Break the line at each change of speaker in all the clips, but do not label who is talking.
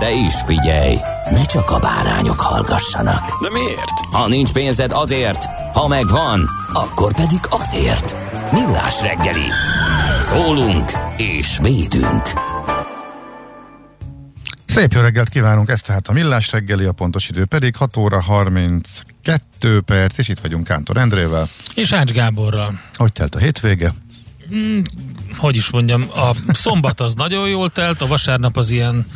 De is figyelj, ne csak a bárányok hallgassanak.
De miért?
Ha nincs pénzed azért, ha megvan, akkor pedig azért. Millás reggeli. Szólunk és védünk.
Szép jó reggelt kívánunk, ez tehát a Millás reggeli, a pontos idő pedig 6 óra 32 perc, és itt vagyunk Kántor Endrével.
És Ács Gáborral.
Hogy telt a hétvége?
Hmm, hogy is mondjam, a szombat az nagyon jól telt, a vasárnap az ilyen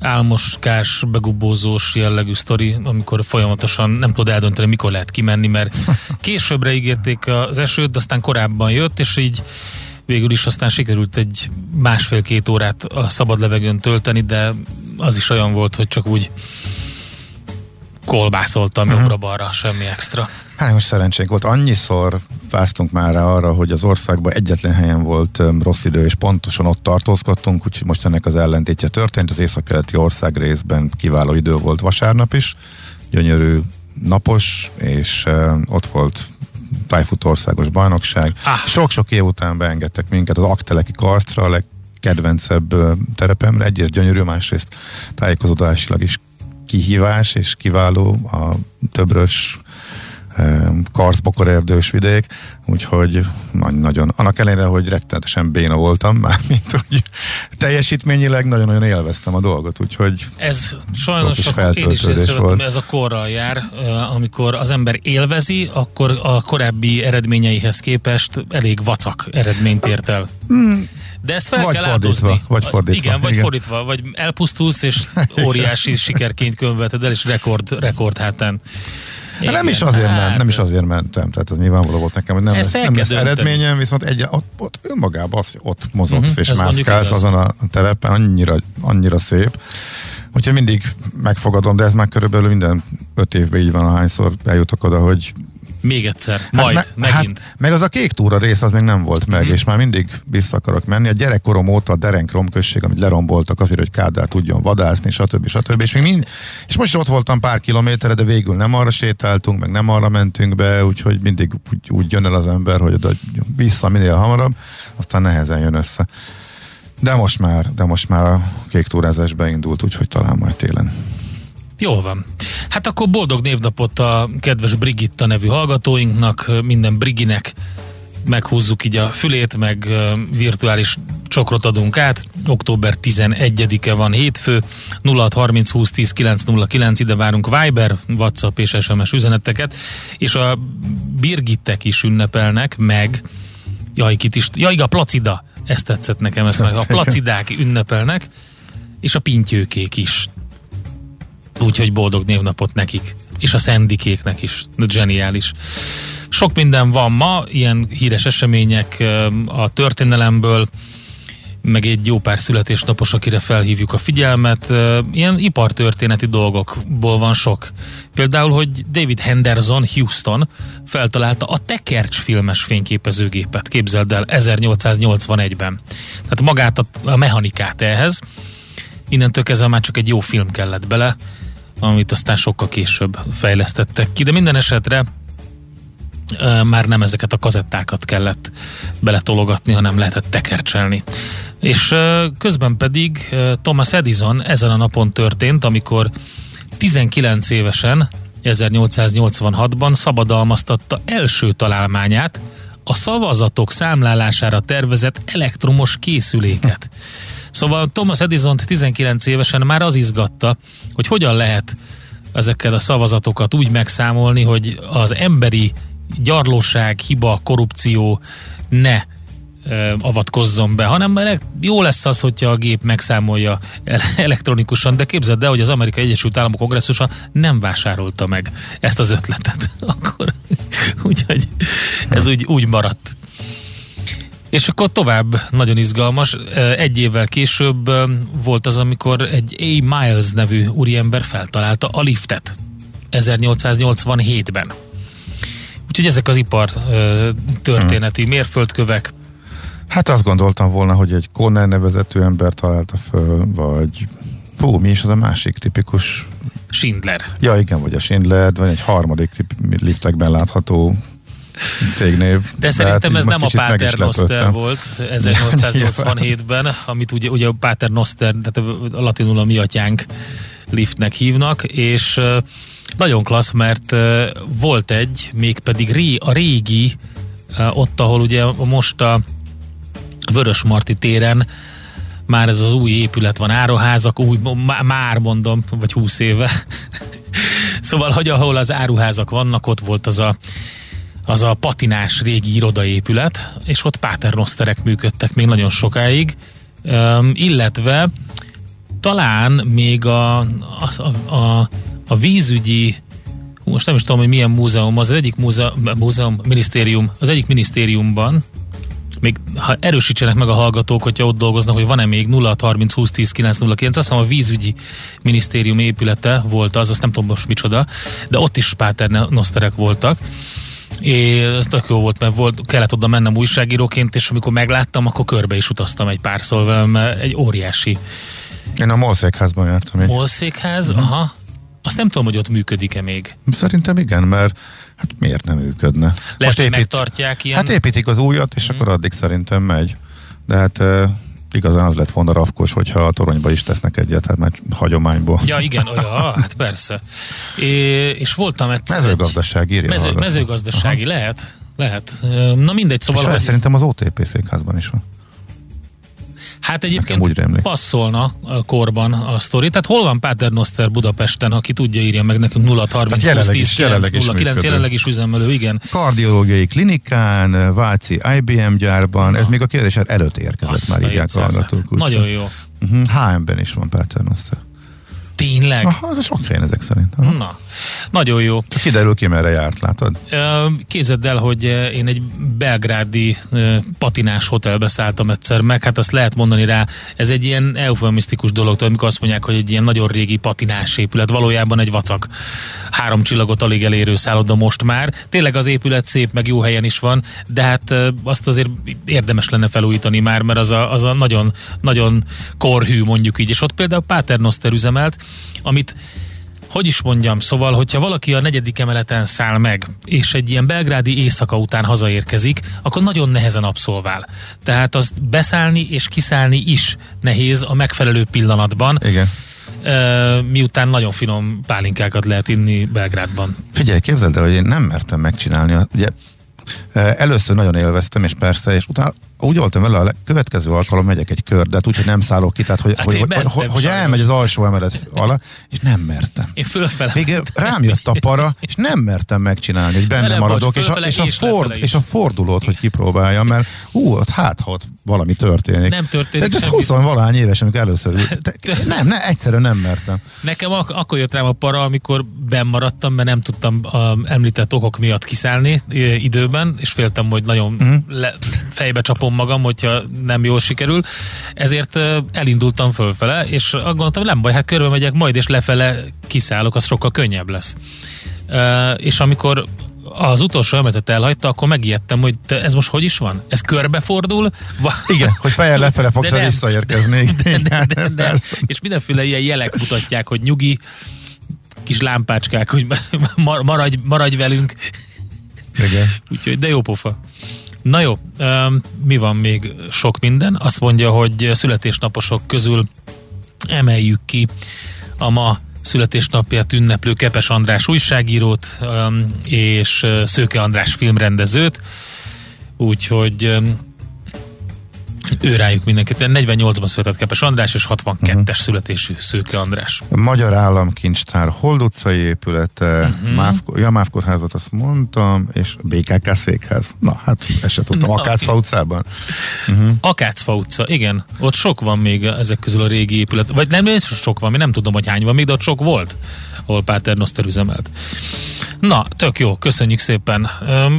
álmoskás, begubózós jellegű sztori, amikor folyamatosan nem tudod eldönteni, mikor lehet kimenni, mert későbbre ígérték az esőt, aztán korábban jött, és így végül is aztán sikerült egy másfél-két órát a szabad levegőn tölteni, de az is olyan volt, hogy csak úgy kolbászoltam uh-huh. jobbra-balra, semmi extra.
Most szerencsénk volt. Annyiszor fáztunk már rá arra, hogy az országban egyetlen helyen volt rossz idő, és pontosan ott tartózkodtunk, úgyhogy most ennek az ellentétje történt. Az északkeleti ország részben kiváló idő volt vasárnap is, gyönyörű napos, és ott volt tájfutó országos bajnokság. Ah. Sok-sok év után beengedtek minket az Akteleki karsztra, a legkedvencebb terepemre. Egyrészt gyönyörű, másrészt tájékozódásilag is kihívás, és kiváló a többrös karszbokor erdős vidék, úgyhogy nagyon, annak ellenére, hogy rettenetesen béna voltam, már mint hogy teljesítményileg nagyon-nagyon élveztem a dolgot, úgyhogy
ez sajnos is én is észrevettem, ez a korral jár, amikor az ember élvezi, akkor a korábbi eredményeihez képest elég vacak eredményt ért el. Hmm. De ezt fel
vagy
kell
fordítva,
áldozni.
Vagy fordítva.
Igen, vagy igen. fordítva, vagy elpusztulsz, és óriási sikerként könyveted el, és rekord, rekord hátán.
Igen, nem is azért hát, ment, nem is azért mentem, tehát az nyilvánvaló volt nekem, hogy nem
lesz,
nem lesz eredményem, viszont egy, ott, ott önmagában az, hogy ott mozogsz uh-huh, és mászkálsz azon a terepen, annyira, annyira szép. Úgyhogy mindig megfogadom, de ez már körülbelül minden öt évben így van, ahányszor eljutok oda, hogy
még egyszer, hát majd, me, megint. Hát,
meg az a kék túra rész az még nem volt meg, mm-hmm. és már mindig vissza akarok menni. A gyerekkorom óta a Derenk romközség, amit leromboltak azért, hogy Kádár tudjon vadászni, stb. stb. És, még mind, és most is ott voltam pár kilométerre, de végül nem arra sétáltunk, meg nem arra mentünk be, úgyhogy mindig úgy, úgy jön el az ember, hogy oda vissza minél hamarabb, aztán nehezen jön össze. De most már, de most már a kék túrázás beindult, úgyhogy talán majd télen.
Jól van. Hát akkor boldog névnapot a kedves Brigitta nevű hallgatóinknak, minden Briginek meghúzzuk így a fülét, meg virtuális csokrot adunk át. Október 11-e van hétfő, 0630 20 10 909, ide várunk Viber, WhatsApp és SMS üzeneteket, és a Birgittek is ünnepelnek, meg jaj, kit is, jaj, a Placida, ezt tetszett nekem, ezt meg a Placidák ünnepelnek, és a Pintyőkék is. Úgyhogy boldog névnapot nekik. És a szendikéknek is. Geniális. Sok minden van ma, ilyen híres események a történelemből, meg egy jó pár születésnapos, akire felhívjuk a figyelmet. Ilyen ipartörténeti dolgokból van sok. Például, hogy David Henderson Houston feltalálta a Tekercs filmes fényképezőgépet, képzeld el, 1881-ben. Tehát magát a, a mechanikát ehhez. Innentől kezdve már csak egy jó film kellett bele, amit aztán sokkal később fejlesztettek ki, de minden esetre már nem ezeket a kazettákat kellett beletologatni, hanem lehetett tekercselni. És közben pedig Thomas Edison ezen a napon történt, amikor 19 évesen, 1886-ban szabadalmaztatta első találmányát, a szavazatok számlálására tervezett elektromos készüléket. Szóval Thomas Edison 19 évesen már az izgatta, hogy hogyan lehet ezeket a szavazatokat úgy megszámolni, hogy az emberi gyarlóság, hiba, korrupció ne avatkozzon be, hanem jó lesz az, hogyha a gép megszámolja elektronikusan, de képzeld el, hogy az Amerikai Egyesült Államok kongresszusa nem vásárolta meg ezt az ötletet. Akkor úgyhogy ez úgy, úgy maradt. És akkor tovább nagyon izgalmas. Egy évvel később volt az, amikor egy A. Miles nevű úriember feltalálta a liftet. 1887-ben. Úgyhogy ezek az ipar történeti hmm. mérföldkövek.
Hát azt gondoltam volna, hogy egy Conner nevezető ember találta föl, vagy hú, mi is az a másik tipikus
Schindler.
Ja, igen, vagy a Schindler, vagy egy harmadik liftekben látható cégnév.
De szerintem ez nem a Pater Noster volt 1887-ben, amit ugye, ugye a Pater Noster, tehát a latinul a mi atyánk liftnek hívnak, és nagyon klassz, mert volt egy, mégpedig ré, a régi, ott, ahol ugye most a Vörös Marti téren már ez az új épület van, áruházak, új, már mondom, vagy húsz éve. szóval, hogy ahol az áruházak vannak, ott volt az a az a patinás régi irodaépület, és ott páternoszterek működtek még nagyon sokáig, um, illetve talán még a, a, a, a vízügyi most nem is tudom, hogy milyen múzeum, az, egyik múzeum, múzeum, minisztérium, az egyik minisztériumban, még ha erősítsenek meg a hallgatók, hogyha ott dolgoznak, hogy van-e még 0 30 20 10 909, azt hiszem a vízügyi minisztérium épülete volt az, azt nem tudom most micsoda, de ott is páter noszterek voltak, és ez tök jó volt, mert volt, kellett oda mennem újságíróként, és amikor megláttam, akkor körbe is utaztam egy pár velem, egy óriási.
Én a Molszékházban jártam.
Molszékház? Uh-huh. Aha. Azt nem tudom, hogy ott működik-e még.
Szerintem igen, mert hát miért nem működne?
Lehet, Most épít... megtartják ilyen...
Hát építik az újat, és uh-huh. akkor addig szerintem megy. De hát igazán az lett volna rafkos, hogyha a toronyba is tesznek egyet, hát már hagyományból.
Ja, igen, olyan, hát persze. É, és voltam egyszer...
Mezőgazdasági, írja
mező, Mezőgazdasági, Aha. lehet, lehet. Na mindegy, szóval... És
hogy... szerintem az OTP székházban is van.
Hát egyébként úgy passzolna a korban a sztori. Tehát hol van Páter Noster Budapesten, aki tudja, írja meg nekünk 0 30 20 10 9 0 9 jelenleg is üzemelő, igen.
Kardiológiai klinikán, Váci IBM gyárban, Na. ez még a kérdés előtt érkezett Azt már, így hallgatók.
Nagyon jó.
Uh-huh. Mhm, HM-ben is van Páter Noster.
Tényleg?
Aha, az sok helyen ezek szerint. Aha.
Na, nagyon jó.
Kiderül ki, merre járt, látod?
Képzeld el, hogy én egy belgrádi patinás hotelbe szálltam egyszer meg, hát azt lehet mondani rá, ez egy ilyen eufemisztikus dolog, amikor azt mondják, hogy egy ilyen nagyon régi patinás épület, valójában egy vacak. Három csillagot alig elérő szálloda most már. Tényleg az épület szép, meg jó helyen is van, de hát azt azért érdemes lenne felújítani már, mert az a, az a nagyon, nagyon korhű mondjuk így. És ott például Paternoster üzemelt, amit hogy is mondjam, szóval, hogyha valaki a negyedik emeleten száll meg, és egy ilyen belgrádi éjszaka után hazaérkezik, akkor nagyon nehezen abszolvál. Tehát azt beszállni és kiszállni is nehéz a megfelelő pillanatban.
Igen.
Uh, miután nagyon finom pálinkákat lehet inni Belgrádban.
Figyelj, képzeld el, hogy én nem mertem megcsinálni. Ugye először nagyon élveztem, és persze, és utána úgy voltam vele, a következő alkalom megyek egy kör, de hát úgy, hogy nem szállok ki, tehát hogy, hát hogy, hogy, hogy, hogy elmegy az alsó emelet alá, és nem mertem.
Én fölfele.
Még rám jött a para, és nem mertem megcsinálni, hogy benne Vele maradok, és a, és, a ford, és a fordulót, hogy kipróbáljam, mert ú, ott hát, ha ott valami történik.
Nem történik
de, de 20 valány éves, amikor először ült. Nem, ne, egyszerűen nem mertem.
Nekem ak- akkor jött rám a para, amikor maradtam, mert nem tudtam a említett okok miatt kiszállni időben, és féltem, hogy nagyon uh-huh. le, fejbe csapom kapom magam, hogyha nem jól sikerül, ezért elindultam fölfele, és gondoltam, nem baj, hát körbe megyek majd, és lefele kiszállok, az sokkal könnyebb lesz. És amikor az utolsó emetet elhagyta, akkor megijedtem, hogy te, ez most hogy is van? Ez körbefordul?
Igen, hogy fejjel lefele fogsz el visszaérkezni.
De, de, de, de, és mindenféle ilyen jelek mutatják, hogy nyugi, kis lámpácskák, hogy maradj, maradj velünk.
Igen.
Úgyhogy, de jó pofa. Na jó, mi van még sok minden? Azt mondja, hogy születésnaposok közül emeljük ki a ma születésnapját ünneplő Kepes András újságírót és Szőke András filmrendezőt. úgyhogy ő rájuk mindenkit. 48-ban született Kepes András, és 62-es uh-huh. születésű Szőke András.
Magyar Államkincstár Hold utcai épülete, uh-huh. Mávko, ja, Máv kórházat azt mondtam, és BKK székház. Na, hát ezt se tudtam. Akácfa utcában.
Uh-huh. Akácfa utca, igen. Ott sok van még ezek közül a régi épület. Vagy nem, sok van, mi nem tudom, hogy hány van még, de ott sok volt, ahol Páter Noszter üzemelt. Na, tök jó, köszönjük szépen.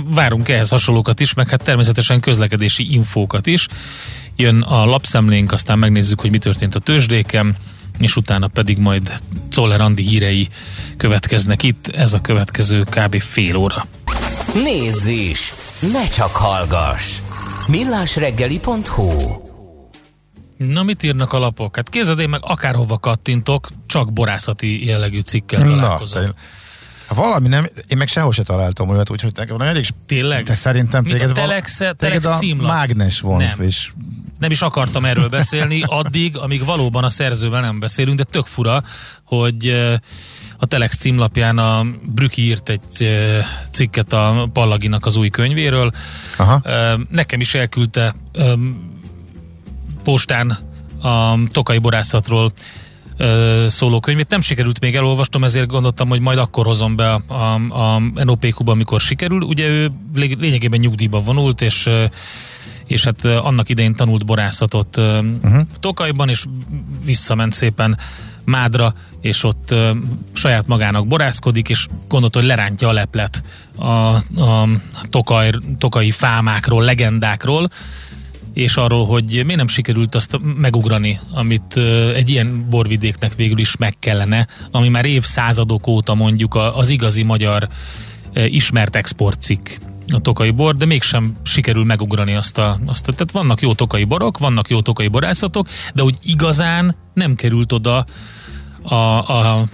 Várunk ehhez hasonlókat is, meg hát természetesen közlekedési infókat is. Jön a lapszemlénk, aztán megnézzük, hogy mi történt a tőzsdéken, és utána pedig majd Czoller Andi hírei következnek itt. Ez a következő kb. fél óra.
Nézz is! Ne csak hallgass! millásreggeli.hu
Na, mit írnak a lapok? Hát kézed, én meg akárhova kattintok, csak borászati jellegű cikkel találkozom. Na,
ha valami nem, én meg sehol se találtam olyat, úgyhogy nekem van elég...
Tényleg?
Te szerintem
Mint
téged,
a Telex,
val-
Telex
téged a
címlap.
mágnes vonz,
Nem.
és
nem is akartam erről beszélni, addig, amíg valóban a szerzővel nem beszélünk, de tök fura, hogy a Telex címlapján a Brüki írt egy cikket a Pallaginak az új könyvéről.
Aha.
Nekem is elküldte postán a Tokai borászatról szóló könyvét. Nem sikerült még elolvastom, ezért gondoltam, hogy majd akkor hozom be a, a, a NOPQ-ba, amikor sikerül. Ugye ő lé- lényegében nyugdíjba vonult, és és hát annak idején tanult borászatot uh-huh. Tokajban, és visszament szépen Mádra, és ott ö, saját magának borászkodik, és gondolta, hogy lerántja a leplet a, a tokaj, tokai fámákról, legendákról, és arról, hogy miért nem sikerült azt megugrani, amit ö, egy ilyen borvidéknek végül is meg kellene, ami már évszázadok óta mondjuk az igazi magyar ö, ismert exportcikk a tokai bor, de mégsem sikerül megugrani azt a, azt a... Tehát vannak jó tokai borok, vannak jó tokai borászatok, de úgy igazán nem került oda a, a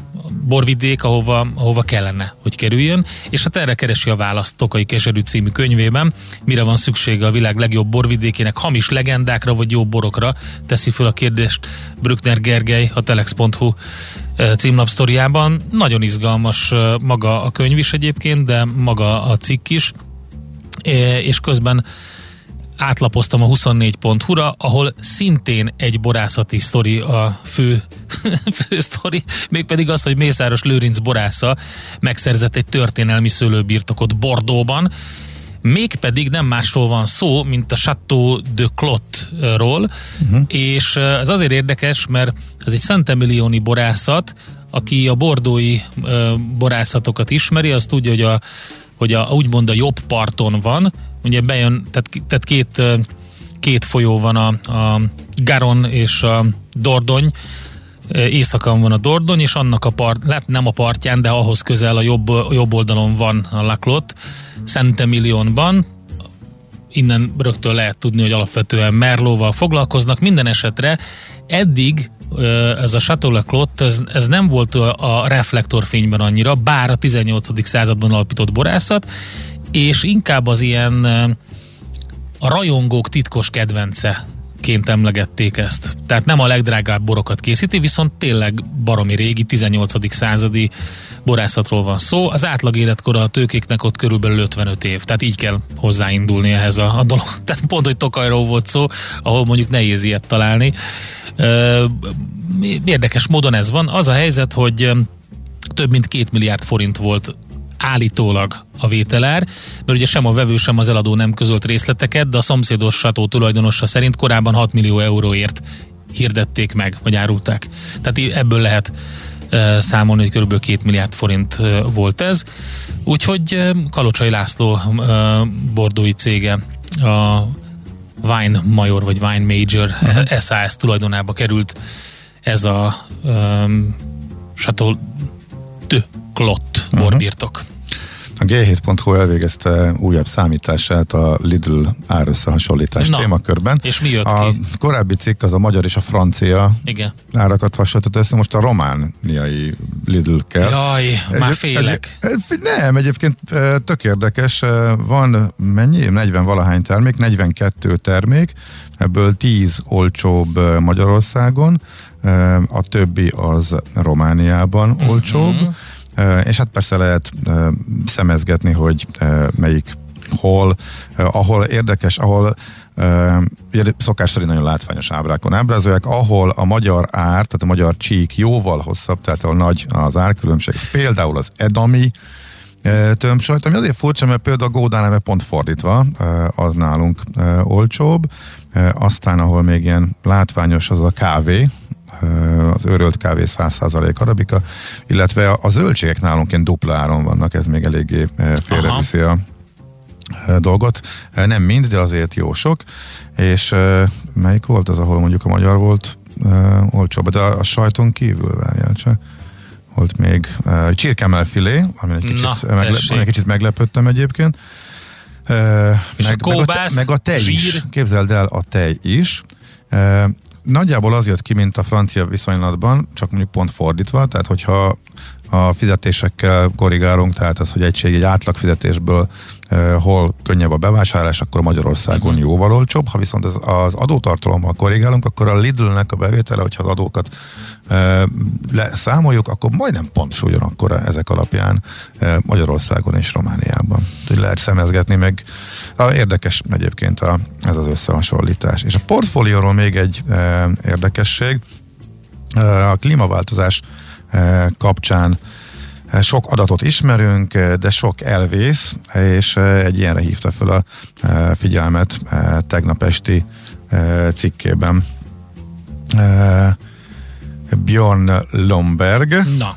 borvidék, ahova, ahova kellene, hogy kerüljön, és hát erre keresi a választ Tokai Keserű című könyvében, mire van szüksége a világ legjobb borvidékének, hamis legendákra vagy jó borokra, teszi föl a kérdést Brückner Gergely a telex.hu eh, címlapsztoriában. Nagyon izgalmas eh, maga a könyv is egyébként, de maga a cikk is, és közben átlapoztam a 24.hu-ra, ahol szintén egy borászati sztori a fő, fő sztori, mégpedig az, hogy Mészáros Lőrinc borásza megszerzett egy történelmi szőlőbirtokot Bordóban, mégpedig nem másról van szó, mint a Chateau de Clot-ról, uh-huh. és eh, ez azért érdekes, mert ez egy Szentemillióni borászat, aki a bordói ö, borászatokat ismeri, az tudja, hogy a hogy a, úgymond a jobb parton van, ugye bejön, tehát, tehát két, két folyó van a, a Garon és a Dordony, északon van a Dordony, és annak a part, lehet nem a partján, de ahhoz közel a jobb, jobb oldalon van a Laklot, Szentemillionban, innen rögtön lehet tudni, hogy alapvetően Merlóval foglalkoznak. Minden esetre eddig ez a Chateau Clot, ez, ez nem volt a reflektorfényben annyira, bár a 18. században alapított borászat, és inkább az ilyen a rajongók titkos kedvence ként emlegették ezt. Tehát nem a legdrágább borokat készíti, viszont tényleg baromi régi, 18. századi borászatról van szó. Az átlag életkora a tőkéknek ott körülbelül 55 év, tehát így kell hozzáindulni ehhez a, a dolog. Tehát pont, hogy Tokajról volt szó, ahol mondjuk nehéz ilyet találni. Érdekes módon ez van. Az a helyzet, hogy több mint két milliárd forint volt állítólag a vételár, mert ugye sem a vevő, sem az eladó nem közölt részleteket, de a szomszédos sató tulajdonosa szerint korábban 6 millió euróért hirdették meg, vagy árulták. Tehát ebből lehet számolni, hogy kb. 2 milliárd forint volt ez. Úgyhogy Kalocsai László bordói cége a Wine Major vagy Wine Major uh-huh. SAS tulajdonába került ez a um, Chateau de Clot borbirtok.
A G7.hu elvégezte újabb számítását a Lidl árösszehasonlítás
Na,
témakörben.
és mi jött
a
ki?
korábbi cikk az a magyar és a francia
Igen.
árakat hasonlított össze, most a romániai Lidl kell.
Jaj, már
Egyéb-
félek.
Egy, nem, egyébként tök érdekes. Van mennyi? 40 valahány termék, 42 termék, ebből 10 olcsóbb Magyarországon, a többi az Romániában olcsóbb, e, és hát persze lehet szemezgetni, hogy melyik hol, ahol érdekes, ahol ugye szokás szerint nagyon látványos ábrákon ábrázolják, ahol a magyar ár, tehát a magyar csík jóval hosszabb, tehát ahol nagy az árkülönbség, ez például az edami tömbsajt, ami azért furcsa, mert például a Gódáneme pont fordítva, az nálunk olcsóbb, aztán ahol még ilyen látványos az a kávé, az őrölt kávé 100% arabika, illetve a zöldségek nálunk dupla áron vannak, ez még eléggé félreviszi a dolgot. Nem mind, de azért jó sok. És melyik volt az, ahol mondjuk a magyar volt olcsóbb, de a, a sajton kívül várjál csak volt még uh, csirkemelfilé, ami egy kicsit, Na, megle- egy kicsit meglepődtem egyébként.
Uh, és meg, a kóbász,
meg a, te, meg a tej zsír. is, képzeld el a tej is. Uh, nagyjából az jött ki, mint a francia viszonylatban, csak mondjuk pont fordítva, tehát hogyha a fizetésekkel korrigálunk, tehát az, hogy egység egy átlag fizetésből eh, hol könnyebb a bevásárlás, akkor Magyarországon uh-huh. jóval olcsóbb. Ha viszont az, az adótartalommal korrigálunk, akkor a Lidl-nek a bevétele, hogyha az adókat eh, leszámoljuk, akkor majdnem pont ugyanakkor ezek alapján eh, Magyarországon és Romániában. Úgyhogy lehet szemezgetni, meg a, érdekes egyébként a, ez az összehasonlítás. És a portfólióról még egy e, érdekesség. E, a klímaváltozás e, kapcsán e, sok adatot ismerünk, e, de sok elvész, és egy ilyenre hívta fel a figyelmet tegnap esti cikkében. Björn Lomberg.
Na.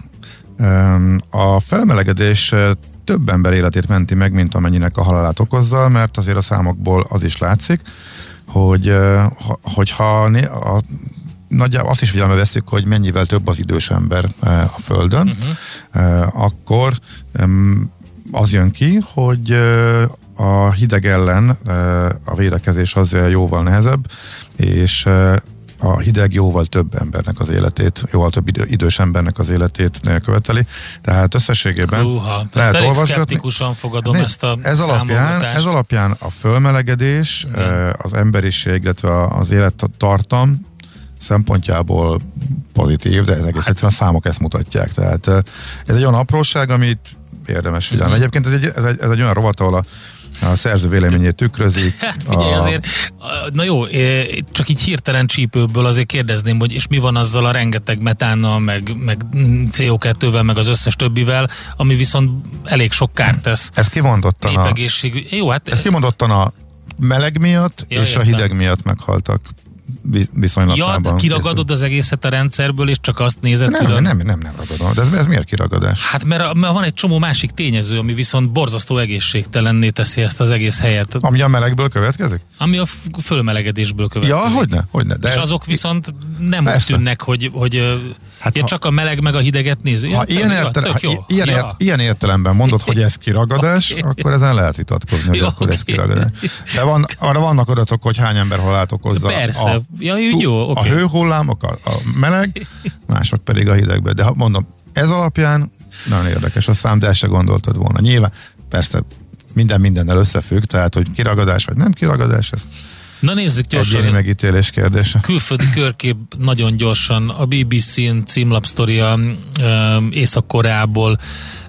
A felmelegedés több ember életét menti meg, mint amennyinek a halálát okozza, mert azért a számokból az is látszik, hogy hogyha a, nagyjából azt is figyelme veszük, hogy mennyivel több az idős ember a Földön, uh-huh. akkor az jön ki, hogy a hideg ellen a védekezés az jóval nehezebb, és a hideg jóval több embernek az életét, jóval több idő, idős embernek az életét követeli. Tehát összességében
Húha, lehet ezt olvasgatni. fogadom ne, ezt a
ez alapján, ez alapján a fölmelegedés, Igen. az emberiség, illetve az élettartam szempontjából pozitív, de ez egész hát. egyszerűen számok ezt mutatják. Tehát ez egy olyan apróság, amit érdemes figyelni. Egyébként ez egy, ez, egy, ez egy olyan rovat, ahol a a szerző véleményét tükrözi.
Hát figyelj, a... azért, na jó, csak így hirtelen csípőből azért kérdezném, hogy és mi van azzal a rengeteg metánnal, meg, meg CO2-vel, meg az összes többivel, ami viszont elég sok kárt tesz.
Ez kimondottan a...
Jó, hát...
Ez kimondottan a meleg miatt ja, és értem. a hideg miatt meghaltak viszonylatában.
Ja, kiragadod az egészet a rendszerből, és csak azt nézed
nem, külön? Nem, nem, nem ragadom. De ez, ez miért kiragadás?
Hát mert, mert van egy csomó másik tényező, ami viszont borzasztó egészségtelenné teszi ezt az egész helyet.
Ami a melegből következik?
Ami a fölmelegedésből következik.
Ja, hogyne, hogyne.
De és azok viszont nem persze. úgy tűnnek, hogy, hogy hát ja, ha, csak a meleg meg a hideget néző.
Ha, ilyen, értele, ha ilyen, ja. ért, ilyen értelemben mondod, hogy ez kiragadás, okay. akkor ezen lehet vitatkozni, hogy jó, akkor okay. ez kiragadás. De van, arra vannak adatok, hogy hány ember halált okozza.
Persze,
a,
ja, jó,
okay. a hőhullámok, a, a meleg, mások pedig a hidegbe. De mondom, ez alapján nagyon érdekes a szám, de ezt se gondoltad volna. Nyilván, persze minden mindennel összefügg, tehát hogy kiragadás vagy nem kiragadás, ez
Na nézzük gyorsan.
Egyéni megítélés kérdése.
Külföldi körkép nagyon gyorsan. A BBC-n címlapsztoria Észak-Koreából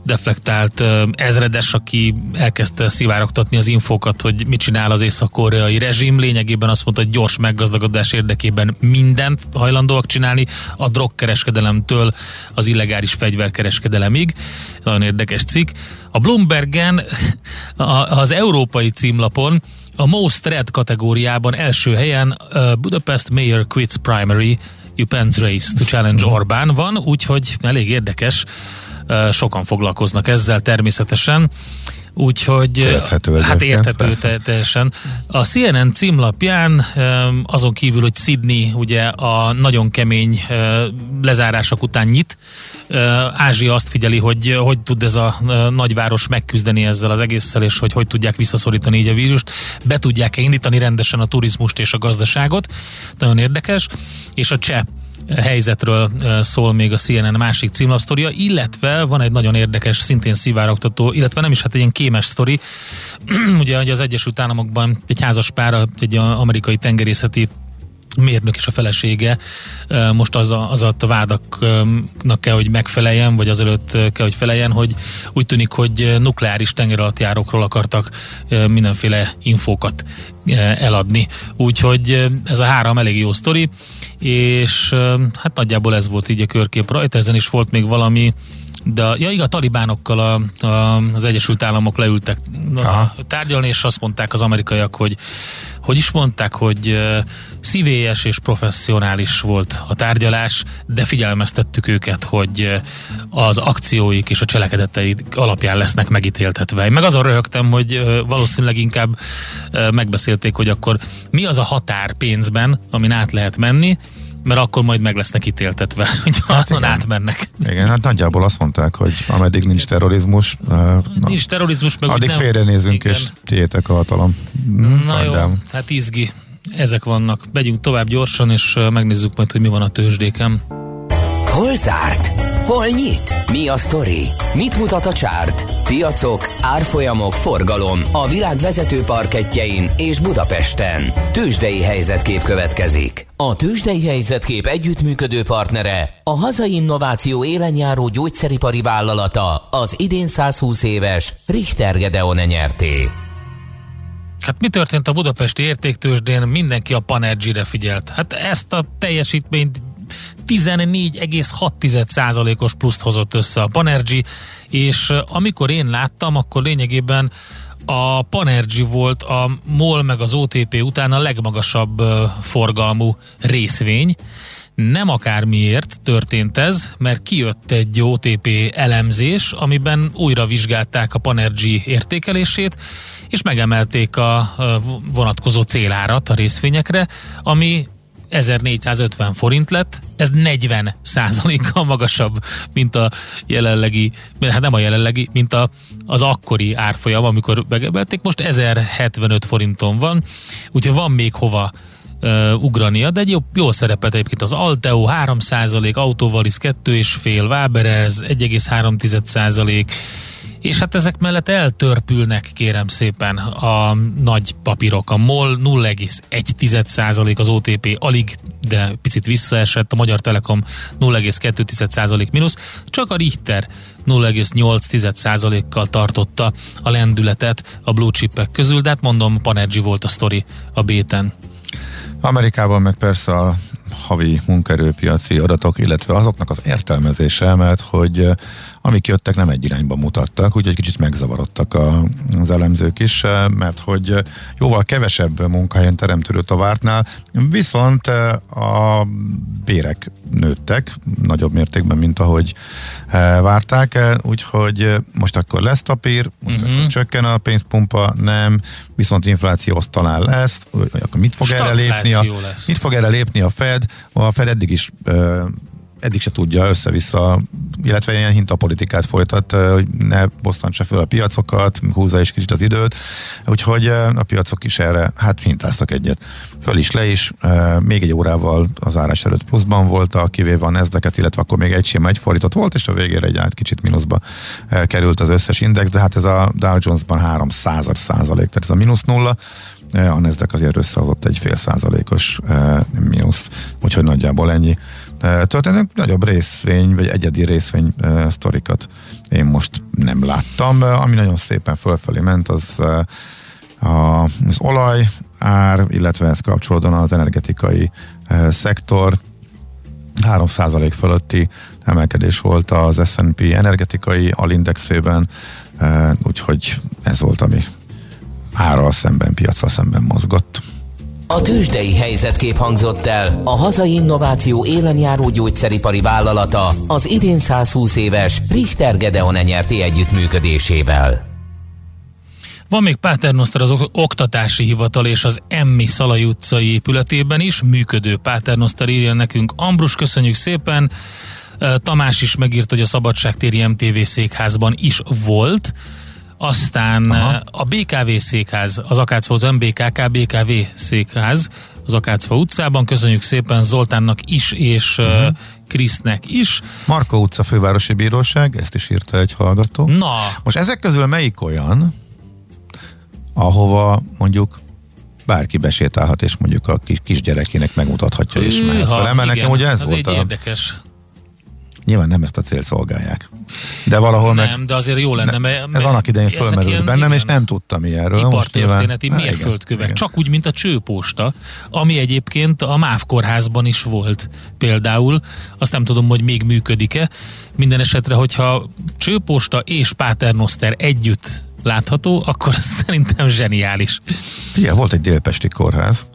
deflektált ezredes, aki elkezdte szivárogtatni az infókat, hogy mit csinál az észak-koreai rezsim. Lényegében azt mondta, hogy gyors meggazdagodás érdekében mindent hajlandóak csinálni, a drogkereskedelemtől az illegális fegyverkereskedelemig. Nagyon érdekes cikk. A Bloombergen az európai címlapon a Most Red kategóriában első helyen uh, Budapest Mayor Quits Primary Upens Race to Challenge Orbán van, úgyhogy elég érdekes, uh, sokan foglalkoznak ezzel természetesen. Úgyhogy
érthető
hát érthető teljesen. A CNN címlapján azon kívül, hogy Sydney ugye a nagyon kemény lezárások után nyit, Ázsia azt figyeli, hogy hogy tud ez a nagyváros megküzdeni ezzel az egésszel, és hogy hogy tudják visszaszorítani így a vírust. Be tudják-e indítani rendesen a turizmust és a gazdaságot. Nagyon érdekes. És a cseh helyzetről szól még a CNN másik címlapsztoria, illetve van egy nagyon érdekes, szintén szivárogtató, illetve nem is hát egy ilyen kémes sztori. Ugye, hogy az Egyesült Államokban egy házas pár, egy amerikai tengerészeti mérnök és a felesége most az a, az a vádaknak kell, hogy megfeleljen, vagy azelőtt kell, hogy feleljen, hogy úgy tűnik, hogy nukleáris tengeralattjárókról akartak mindenféle infókat eladni. Úgyhogy ez a három elég jó sztori, és hát nagyjából ez volt így a körkép rajta, ezen is volt még valami de ja, igen, a talibánokkal a, a, az Egyesült Államok leültek a, tárgyalni, és azt mondták az amerikaiak, hogy hogy is mondták, hogy szívélyes és professzionális volt a tárgyalás, de figyelmeztettük őket, hogy az akcióik és a cselekedeteik alapján lesznek megítéltetve. Én meg azon röhögtem, hogy valószínűleg inkább megbeszélték, hogy akkor mi az a határ pénzben, amin át lehet menni, mert akkor majd meg lesznek ítéltetve, hogy hát átmennek.
Igen, hát nagyjából azt mondták, hogy ameddig nincs terrorizmus,
nincs terrorizmus, meg
addig félrenézünk, és tiétek a hatalom.
Na Adjám. jó, hát izgi. Ezek vannak. Megyünk tovább gyorsan, és megnézzük majd, hogy mi van a tőzsdéken.
Hol zárt? Hol nyit? Mi a sztori? Mit mutat a csárt? Piacok, árfolyamok, forgalom a világ vezető parketjein és Budapesten. Tősdei helyzetkép következik. A Tősdei helyzetkép együttműködő partnere, a hazai innováció élenjáró gyógyszeripari vállalata, az idén 120 éves Richter Gedeon nyerté.
Hát mi történt a budapesti értéktősdén? Mindenki a Panergy-re figyelt. Hát ezt a teljesítményt 14,6%-os pluszt hozott össze a Panergy, és amikor én láttam, akkor lényegében a Panergy volt a MOL meg az OTP után a legmagasabb forgalmú részvény. Nem akármiért történt ez, mert kijött egy OTP elemzés, amiben újra vizsgálták a Panergy értékelését, és megemelték a vonatkozó célárat a részvényekre, ami 1450 forint lett, ez 40 százalékkal magasabb, mint a jelenlegi, hát nem a jelenlegi, mint a, az akkori árfolyam, amikor megebelték. Most 1075 forinton van, úgyhogy van még hova uh, ugrania, de egy jó, jó szerepet egyébként az Alteo 3 százalék, Autovalis 2,5, Waberez 1,3 százalék, és hát ezek mellett eltörpülnek, kérem szépen, a nagy papírok. A MOL 0,1% az OTP alig, de picit visszaesett, a Magyar Telekom 0,2% mínusz, csak a Richter 0,8%-kal tartotta a lendületet a blue chipek közül, de hát mondom, Panergy volt a sztori a béten.
Amerikában meg persze a havi munkaerőpiaci adatok, illetve azoknak az értelmezése, mert hogy amik jöttek nem egy irányba mutattak, úgyhogy kicsit megzavarodtak a, az elemzők is, mert hogy jóval kevesebb munkahelyen teremtődött a vártnál, viszont a bérek nőttek nagyobb mértékben, mint ahogy várták, úgyhogy most akkor lesz papír, most uh-huh. akkor csökken a pénzpumpa, nem, viszont infláció talán lesz, akkor mit fog erre lépni a, mit fog erre lépni a Fed? A Fed eddig is eddig se tudja össze-vissza, illetve ilyen hintapolitikát folytat, hogy ne bosszantsa föl a piacokat, húzza is kicsit az időt, úgyhogy a piacok is erre hát hintáztak egyet. Föl is le is, még egy órával az árás előtt pluszban volt, kivéve a nezdeket, illetve akkor még egy sima egy fordított volt, és a végére egy át kicsit mínuszba került az összes index, de hát ez a Dow Jones-ban 3 század százalék, tehát ez a mínusz nulla, a Nasdaq azért összehozott egy fél százalékos mínuszt, úgyhogy nagyjából ennyi történnek. Nagyobb részvény, vagy egyedi részvény sztorikat én most nem láttam. Ami nagyon szépen fölfelé ment, az az olaj ár, illetve ez kapcsolódóan az energetikai szektor. 3% fölötti emelkedés volt az S&P energetikai alindexében, úgyhogy ez volt, ami árral szemben, piacra szemben mozgott.
A tőzsdei helyzetkép hangzott el a hazai innováció élenjáró gyógyszeripari vállalata az idén 120 éves Richter Gedeon nyerti együttműködésével.
Van még Páternoszter az Oktatási Hivatal és az Emmi Szalai utcai épületében is, működő Páternoszter írja nekünk. Ambrus, köszönjük szépen! Tamás is megírt, hogy a Szabadságtéri MTV székházban is volt aztán Aha. a BKV székház, az Akácfa az MBKK BKV székház, az Akácfa utcában. Köszönjük szépen Zoltánnak is, és uh-huh. Krisznek is.
Marko utca fővárosi bíróság, ezt is írta egy hallgató.
Na.
Most ezek közül melyik olyan, ahova mondjuk bárki besétálhat, és mondjuk a kis, kisgyerekének megmutathatja, és mehet vele, mert nekem ugye ez
az
volt
egy
a...
érdekes.
Nyilván nem ezt a célt szolgálják. De valahol meg...
Nem, de azért jó lenne, mert,
Ez annak idején fölmerült bennem,
igen,
és nem tudtam ilyenről.
ipartörténeti
igen,
mérföldkövek.
igen.
Csak úgy, mint a csőposta, ami egyébként a MÁV kórházban is volt például. Azt nem tudom, hogy még működik-e. Minden esetre, hogyha csőposta és paternoster együtt látható, akkor az szerintem zseniális.
Figyelj, volt egy délpesti kórház,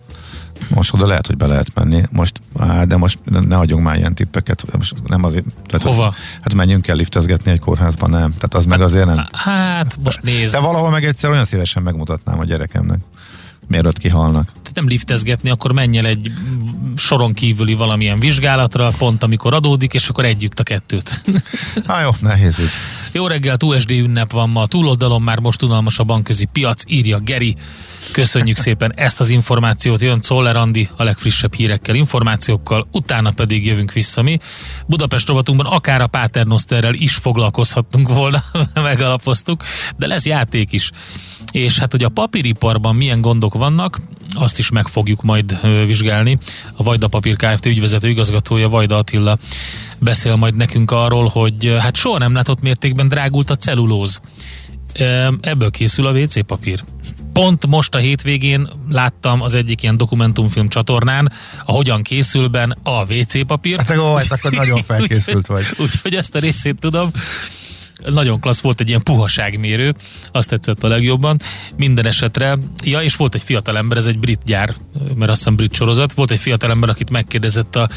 most oda lehet, hogy be lehet menni. Most, á, de most ne adjunk már ilyen tippeket. Most nem azért, tehát,
Hova?
hogy- Hát menjünk el liftezgetni egy kórházban, nem. Tehát az meg azért nem.
Hát, most nézd.
De valahol meg egyszer olyan szívesen megmutatnám a gyerekemnek. Mielőtt kihalnak.
Tehát nem liftezgetni, akkor menj el egy soron kívüli valamilyen vizsgálatra, pont amikor adódik, és akkor együtt a kettőt.
Há, jó, nehéz így.
Jó reggelt, USD ünnep van ma. A túloldalon már most unalmas a bankközi piac, írja Geri. Köszönjük szépen ezt az információt. Jön Czoller Andi a legfrissebb hírekkel, információkkal, utána pedig jövünk vissza mi. Budapest rovatunkban akár a Paternosterrel is foglalkozhattunk volna, megalapoztuk, de lesz játék is. És hát, hogy a papíriparban milyen gondok vannak, azt is meg fogjuk majd vizsgálni. A Vajda Papír Kft. ügyvezető igazgatója Vajda Attila beszél majd nekünk arról, hogy hát soha nem látott mértékben drágult a cellulóz. Ebből készül a WC papír. Pont most a hétvégén láttam az egyik ilyen dokumentumfilm csatornán, a hogyan készülben a WC papír.
Hát ó, hát akkor nagyon felkészült vagy.
Úgyhogy ezt a részét tudom. Nagyon klassz volt egy ilyen puhaságmérő, azt tetszett a legjobban. Minden esetre, ja, és volt egy fiatalember, ez egy brit gyár, mert azt hiszem brit sorozat, volt egy fiatalember, akit megkérdezett a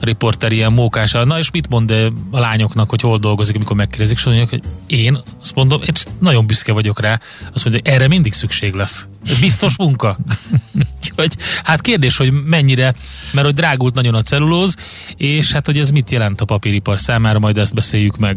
riporter ilyen mókással, na és mit mond a lányoknak, hogy hol dolgozik, amikor megkérdezik, és mondják, hogy én azt mondom, én nagyon büszke vagyok rá, azt mondja, hogy erre mindig szükség lesz. Biztos munka. hogy, hát kérdés, hogy mennyire, mert hogy drágult nagyon a cellulóz, és hát hogy ez mit jelent a papíripar számára, majd ezt beszéljük meg.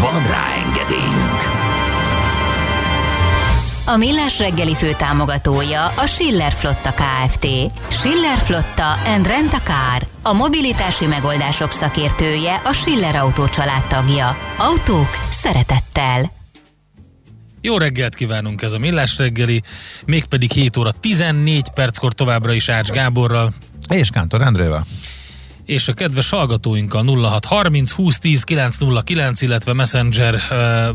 Van rá engedélyünk!
A Millás reggeli fő támogatója a Schiller Flotta KFT. Schiller Flotta and Rent a Car. A mobilitási megoldások szakértője a Schiller Autó családtagja. Autók szeretettel.
Jó reggelt kívánunk ez a Millás reggeli, mégpedig 7 óra 14 perckor továbbra is Ács Gáborral,
És Kántor Endrével.
És a kedves hallgatóinkkal 0630 2010 909, illetve Messenger,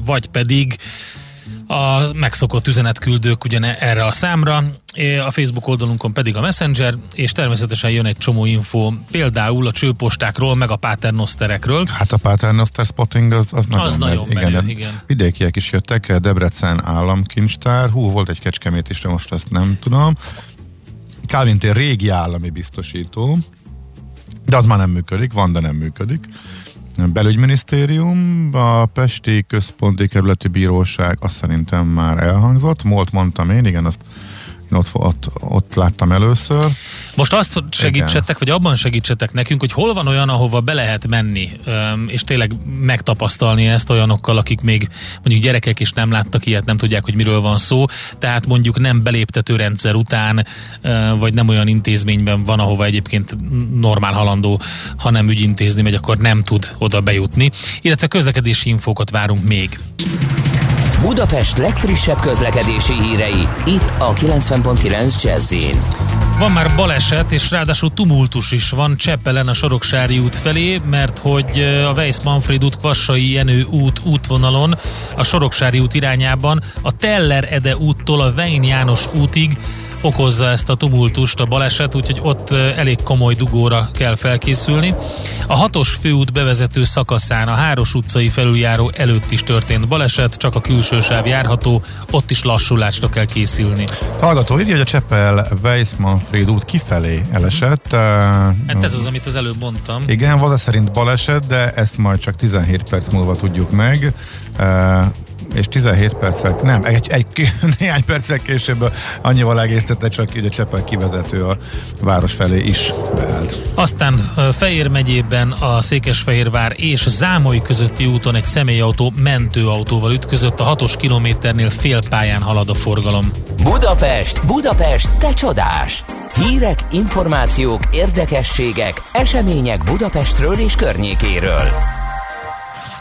vagy pedig a megszokott üzenetküldők ugyane erre a számra, a Facebook oldalunkon pedig a Messenger, és természetesen jön egy csomó info, például a csőpostákról, meg a paternosterekről.
Hát a Paternoster spotting az, az nagyon,
Az nagyon menő,
de
igen.
Vidékiek is jöttek, Debrecen államkincstár, hú, volt egy kecskemét is, de most ezt nem tudom. Calvin tér régi állami biztosító, de az már nem működik, van, de nem működik. Belügyminisztérium, a Pesti Központi Kerületi Bíróság, azt szerintem már elhangzott. Molt mondtam én, igen, azt ott, ott, ott láttam először.
Most azt segítsetek, vagy abban segítsetek nekünk, hogy hol van olyan, ahova be lehet menni, és tényleg megtapasztalni ezt olyanokkal, akik még mondjuk gyerekek és nem láttak ilyet, nem tudják, hogy miről van szó, tehát mondjuk nem beléptető rendszer után, vagy nem olyan intézményben van, ahova egyébként normál halandó, hanem ügyintézni megy, akkor nem tud oda bejutni, illetve közlekedési infókat várunk még.
Budapest legfrissebb közlekedési hírei, itt a 90.9 jazz
Van már baleset, és ráadásul tumultus is van Cseppelen a Soroksári út felé, mert hogy a Weiss Manfred út, Kvassai Jenő út útvonalon a Soroksári út irányában a Teller Ede úttól a Vein János útig okozza ezt a tumultust a baleset, úgyhogy ott elég komoly dugóra kell felkészülni. A hatos főút bevezető szakaszán a Háros utcai felüljáró előtt is történt baleset, csak a külső sáv járható, ott is lassulásra kell készülni.
Hallgató írja, hogy a Csepel Weissmanfried út kifelé elesett.
Hát ez az, amit az előbb mondtam.
Igen, Vaza szerint baleset, de ezt majd csak 17 perc múlva tudjuk meg és 17 percet, nem, egy, egy, néhány percek később annyival egésztette, csak így a Csepel kivezető a város felé is beállt.
Aztán Fejér megyében a Székesfehérvár és Zámai közötti úton egy személyautó mentőautóval ütközött, a hatos kilométernél fél pályán halad a forgalom.
Budapest, Budapest, te csodás! Hírek, információk, érdekességek, események Budapestről és környékéről.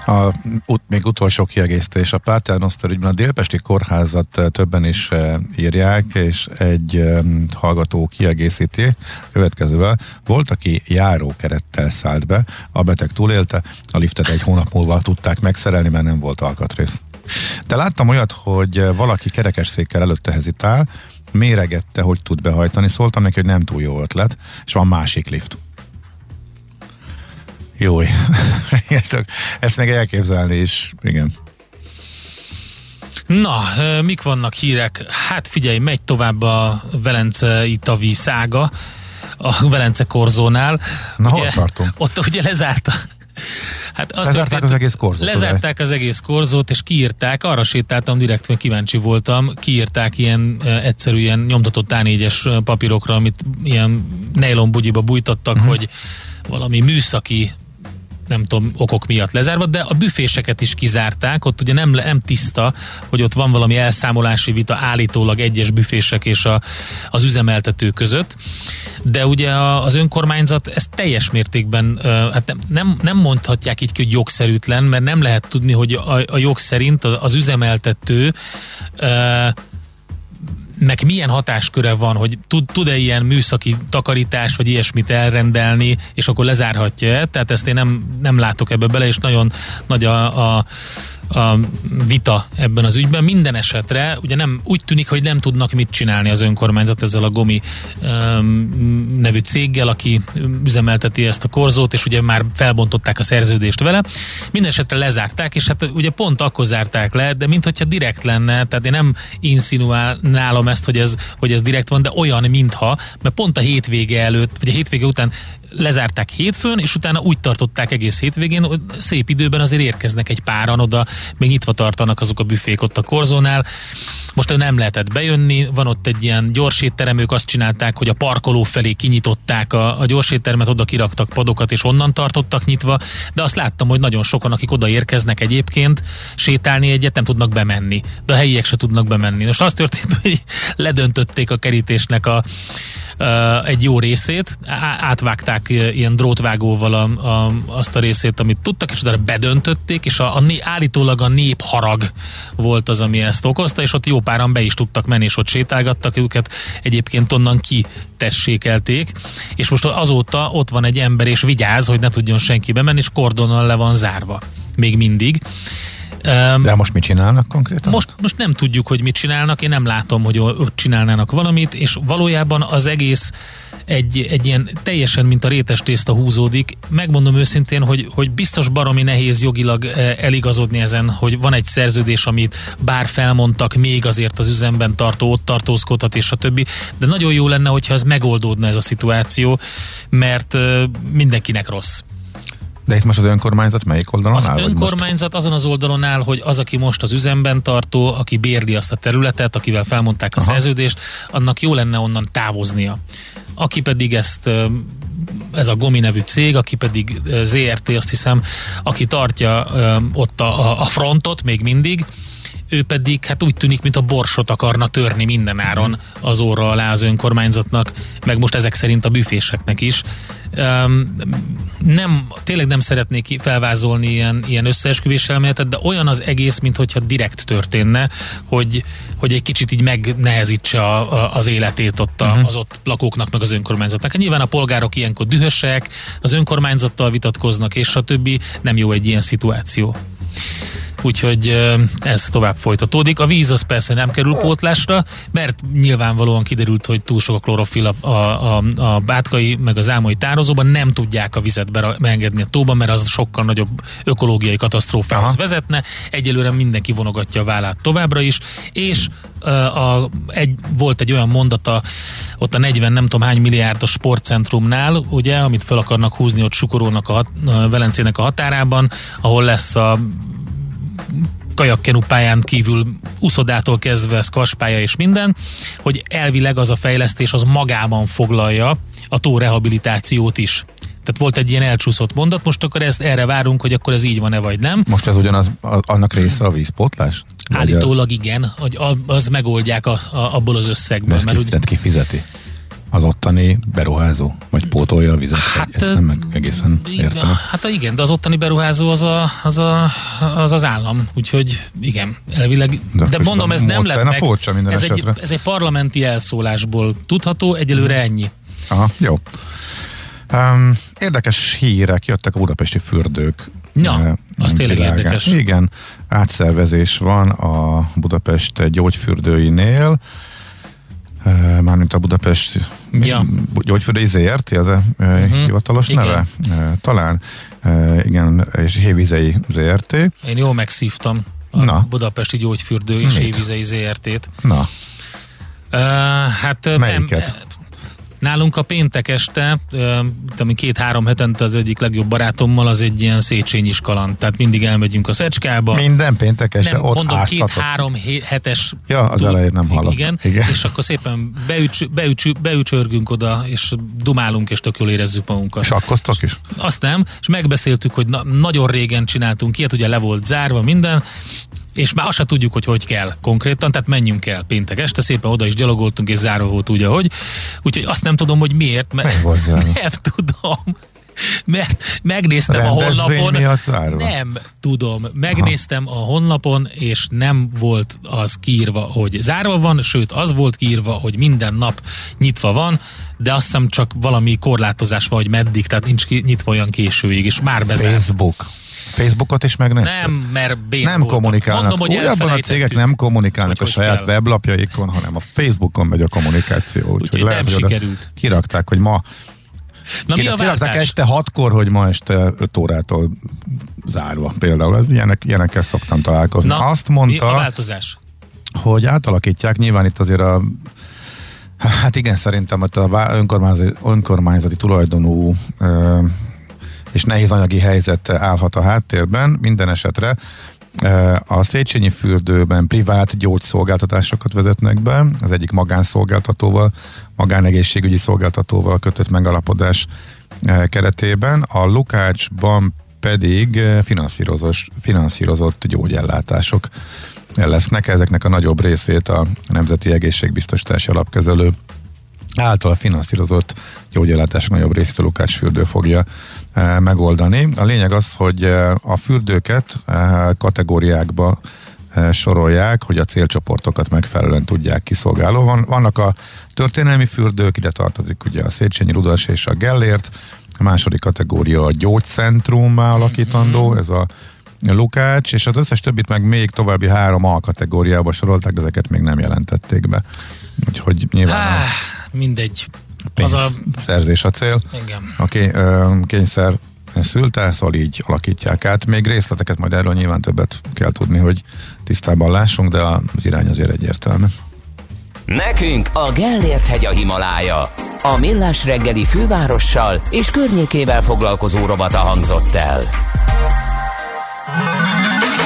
A, ut, még utolsó kiegészítés. A Paternoster ügyben a Délpesti Kórházat eh, többen is e, írják, és egy e, hallgató kiegészíti következővel. Volt, aki járókerettel szállt be, a beteg túlélte, a liftet egy hónap múlva tudták megszerelni, mert nem volt alkatrész. De láttam olyat, hogy valaki kerekesszékkel előtte hezitál, méregette, hogy tud behajtani, szóltam neki, hogy nem túl jó ötlet, és van másik lift. Jó, csak ezt meg elképzelni is, igen.
Na, mik vannak hírek? Hát figyelj, megy tovább a Velencei tavi szága, a Velence korzónál.
Na, ugye, hol tartunk?
Ott ugye lezárta
Hát azt lezárták történt, az egész korzót.
Lezárták ugye? az egész korzót, és kiírták, arra sétáltam direkt, mert kíváncsi voltam, kiírták ilyen e, egyszerű, ilyen nyomtatott A4-es papírokra, amit ilyen nylon bugyiba bújtattak, uh-huh. hogy valami műszaki nem tudom, okok miatt lezárva, de a büféseket is kizárták, ott ugye nem, nem tiszta, hogy ott van valami elszámolási vita állítólag egyes büfések és a, az üzemeltető között, de ugye az önkormányzat ezt teljes mértékben, hát nem, nem, nem mondhatják így ki, hogy jogszerűtlen, mert nem lehet tudni, hogy a, a jog szerint az üzemeltető nek milyen hatásköre van, hogy tud, tud-e ilyen műszaki takarítás, vagy ilyesmit elrendelni, és akkor lezárhatja Tehát ezt én nem, nem látok ebbe bele, és nagyon nagy a, a a vita ebben az ügyben. Minden esetre ugye nem úgy tűnik, hogy nem tudnak mit csinálni az önkormányzat ezzel a Gomi um, nevű céggel, aki üzemelteti ezt a korzót, és ugye már felbontották a szerződést vele. Minden esetre lezárták, és hát ugye pont akkor zárták le, de mintha direkt lenne, tehát én nem insinuálnálom ezt, hogy ez, hogy ez direkt van, de olyan, mintha, mert pont a hétvége előtt, vagy a hétvége után lezárták hétfőn, és utána úgy tartották egész hétvégén, hogy szép időben azért érkeznek egy páran oda, még nyitva tartanak azok a büfék ott a korzónál. Most nem lehetett bejönni, van ott egy ilyen gyorsétterem, ők azt csinálták, hogy a parkoló felé kinyitották a, a gyorséttermet, oda kiraktak padokat, és onnan tartottak nyitva, de azt láttam, hogy nagyon sokan, akik oda érkeznek egyébként, sétálni egyet nem tudnak bemenni, de a helyiek se tudnak bemenni. Most azt történt, hogy ledöntötték a kerítésnek a, egy jó részét, átvágták ilyen drótvágóval a, a, azt a részét, amit tudtak, és oda bedöntötték, és a, a, állítólag a népharag volt az, ami ezt okozta, és ott jó páran be is tudtak menni, és ott sétálgattak őket, egyébként onnan kitessékelték, és most azóta ott van egy ember, és vigyáz, hogy ne tudjon senki bemenni, és kordonnal le van zárva. Még mindig.
De most mit csinálnak konkrétan?
Most, most nem tudjuk, hogy mit csinálnak, én nem látom, hogy ott csinálnának valamit, és valójában az egész egy, egy ilyen teljesen, mint a rétes tészta húzódik. Megmondom őszintén, hogy, hogy biztos baromi nehéz jogilag eh, eligazodni ezen, hogy van egy szerződés, amit bár felmondtak, még azért az üzemben tartó, ott tartózkodhat és a többi, de nagyon jó lenne, hogyha ez megoldódna ez a szituáció, mert eh, mindenkinek rossz.
De itt most az önkormányzat melyik oldalon
az
áll?
Az önkormányzat azon az oldalon áll, hogy az, aki most az üzemben tartó, aki bérli azt a területet, akivel felmondták a Aha. szerződést, annak jó lenne onnan távoznia. Aki pedig ezt ez a Gomi nevű cég, aki pedig ZRT, azt hiszem, aki tartja ott a, a frontot még mindig, ő pedig hát úgy tűnik, mint a borsot akarna törni mindenáron az óra alá az önkormányzatnak, meg most ezek szerint a büféseknek is. Um, nem, tényleg nem szeretnék felvázolni ilyen, ilyen összeesküvés elméletet, de olyan az egész, mintha direkt történne, hogy, hogy egy kicsit így megnehezítse a, a, az életét ott a, uh-huh. az ott lakóknak, meg az önkormányzatnak. Nyilván a polgárok ilyenkor dühösek, az önkormányzattal vitatkoznak, és a többi nem jó egy ilyen szituáció. Úgyhogy ez tovább folytatódik. A víz az persze nem kerül pótlásra, mert nyilvánvalóan kiderült, hogy túl sok a klorofil a, a, a, a bátkai meg az ámai tározóban, nem tudják a vizet beengedni a tóba, mert az sokkal nagyobb ökológiai katasztrófához
Aha.
vezetne. Egyelőre mindenki vonogatja a vállát továbbra is, és ö, a, egy, volt egy olyan mondata ott a 40 nem tudom hány milliárdos sportcentrumnál, ugye, amit fel akarnak húzni ott Sukorónak a, hat, a Velencének a határában, ahol lesz a kajakkenu pályán kívül uszodától kezdve szkaspálya és minden, hogy elvileg az a fejlesztés az magában foglalja a tó rehabilitációt is. Tehát volt egy ilyen elcsúszott mondat, most akkor ezt erre várunk, hogy akkor ez így van-e vagy nem.
Most ez ugyanaz, annak része a vízpótlás?
Állítólag igen, hogy az megoldják a, a, abból az összegből.
Ezt
Mert
ki,
úgy,
tehát ki fizeti? Az ottani beruházó? Vagy pótolja a vizet? Hát, ezt nem meg egészen értem.
Hát igen, de az ottani beruházó az a, az, a, az, az állam, úgyhogy igen, elvileg.
De
De, mondom, ez nem lett meg.
furcsa minden
ez, egy, ez egy parlamenti elszólásból tudható, egyelőre ennyi.
Aha, jó. Um, érdekes hírek jöttek a budapesti fürdők.
Ja, az tényleg
világán.
érdekes.
Igen, átszervezés van a Budapest gyógyfürdőinél, mármint a Budapest
Ja.
gyógyfürdői ZRT, az a uh-huh. hivatalos
Igen.
neve? Talán, igen, és Hévizei ZRT.
Én jól megszívtam a
Na.
Budapesti Gyógyfürdő és
Mit?
Évizei ZRT-t.
Na,
Uh, hát
Melyiket?
Nem, Nálunk a péntek este, ami két-három hetente az egyik legjobb barátommal, az egy ilyen Széchenyi kaland. Tehát mindig elmegyünk a Szecskába.
minden péntek este
nem,
ott
mondom, két-három hetes
Ja, az elején nem hallottam.
Igen,
Igen.
és akkor szépen beücs, beücs, beücsörgünk oda, és dumálunk, és tök jól érezzük magunkat.
Sakkoztok is?
Azt nem, és megbeszéltük, hogy na, nagyon régen csináltunk ilyet, ugye le volt zárva minden, és már azt se tudjuk, hogy hogy kell konkrétan, tehát menjünk el péntek este, szépen oda is gyalogoltunk, és zárva volt úgy, ahogy. Úgyhogy azt nem tudom, hogy miért, mert
volt
nem tudom. Mert megnéztem a honlapon. Nem tudom. Megnéztem a honlapon, és nem volt az kiírva, hogy zárva van, sőt az volt kiírva, hogy minden nap nyitva van, de azt hiszem csak valami korlátozás van, hogy meddig, tehát nincs ki- nyitva olyan későig, és már bezárt.
Facebook. Facebookot is megnézted?
Nem, mert béna
nem
voltam.
kommunikálnak.
Mondom, hogy
Újabban a cégek nem kommunikálnak
Hogy
a
hogy
saját
kell.
weblapjaikon, hanem a Facebookon megy a kommunikáció. Úgyhogy
Úgyhogy
lehet,
nem
hogy
sikerült.
Kirakták, hogy ma
Na mi a
kirakták este hatkor, hogy ma este 5 órától zárva például. Ilyenek, ilyenekkel szoktam találkozni.
Na,
Azt
mi a
mondta,
változás?
hogy átalakítják, nyilván itt azért a Hát igen, szerintem ott a önkormányzati, önkormányzati tulajdonú ö, és nehéz anyagi helyzet állhat a háttérben. Minden esetre ö, a Széchenyi fürdőben privát gyógyszolgáltatásokat vezetnek be, az egyik magánszolgáltatóval, magánegészségügyi szolgáltatóval kötött megalapodás ö, keretében. A Lukácsban pedig finanszírozott, finanszírozott gyógyellátások lesznek. Ezeknek a nagyobb részét a Nemzeti Egészségbiztosítási Alapkezelő által finanszírozott gyógyellátások nagyobb részét a Lukács fürdő fogja e, megoldani. A lényeg az, hogy e, a fürdőket e, kategóriákba e, sorolják, hogy a célcsoportokat megfelelően tudják kiszolgálni. Van, vannak a történelmi fürdők, ide tartozik ugye a Széchenyi, Rudas és a Gellért, a második kategória a gyógycentrummá alakítandó, ez a Lukács, és az összes többit meg még további három A kategóriába sorolták, de ezeket még nem jelentették be. Úgyhogy nyilván
Há, mindegy. Az a...
pénzszerzés a cél.
Igen.
A ké- ö, kényszer szülte, szóval így alakítják át. Még részleteket majd erről nyilván többet kell tudni, hogy tisztában lássunk, de az irány azért egyértelmű.
Nekünk a Gellért hegy a Himalája. A millás reggeli fővárossal és környékével foglalkozó robata hangzott el.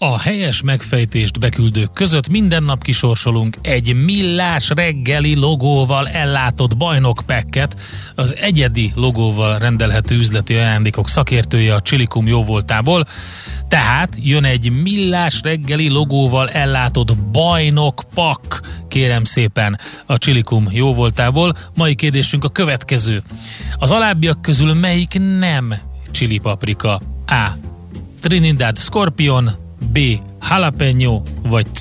A helyes megfejtést beküldők között minden nap kisorsolunk egy millás reggeli logóval ellátott bajnokpekket, az egyedi logóval rendelhető üzleti ajándékok szakértője a Csilikum jóvoltából. Tehát jön egy millás reggeli logóval ellátott bajnokpak, kérem szépen, a Csilikum jóvoltából. Mai kérdésünk a következő. Az alábbiak közül melyik nem csili paprika? A. Trinidad Scorpion, B. Jalapeno, vagy C.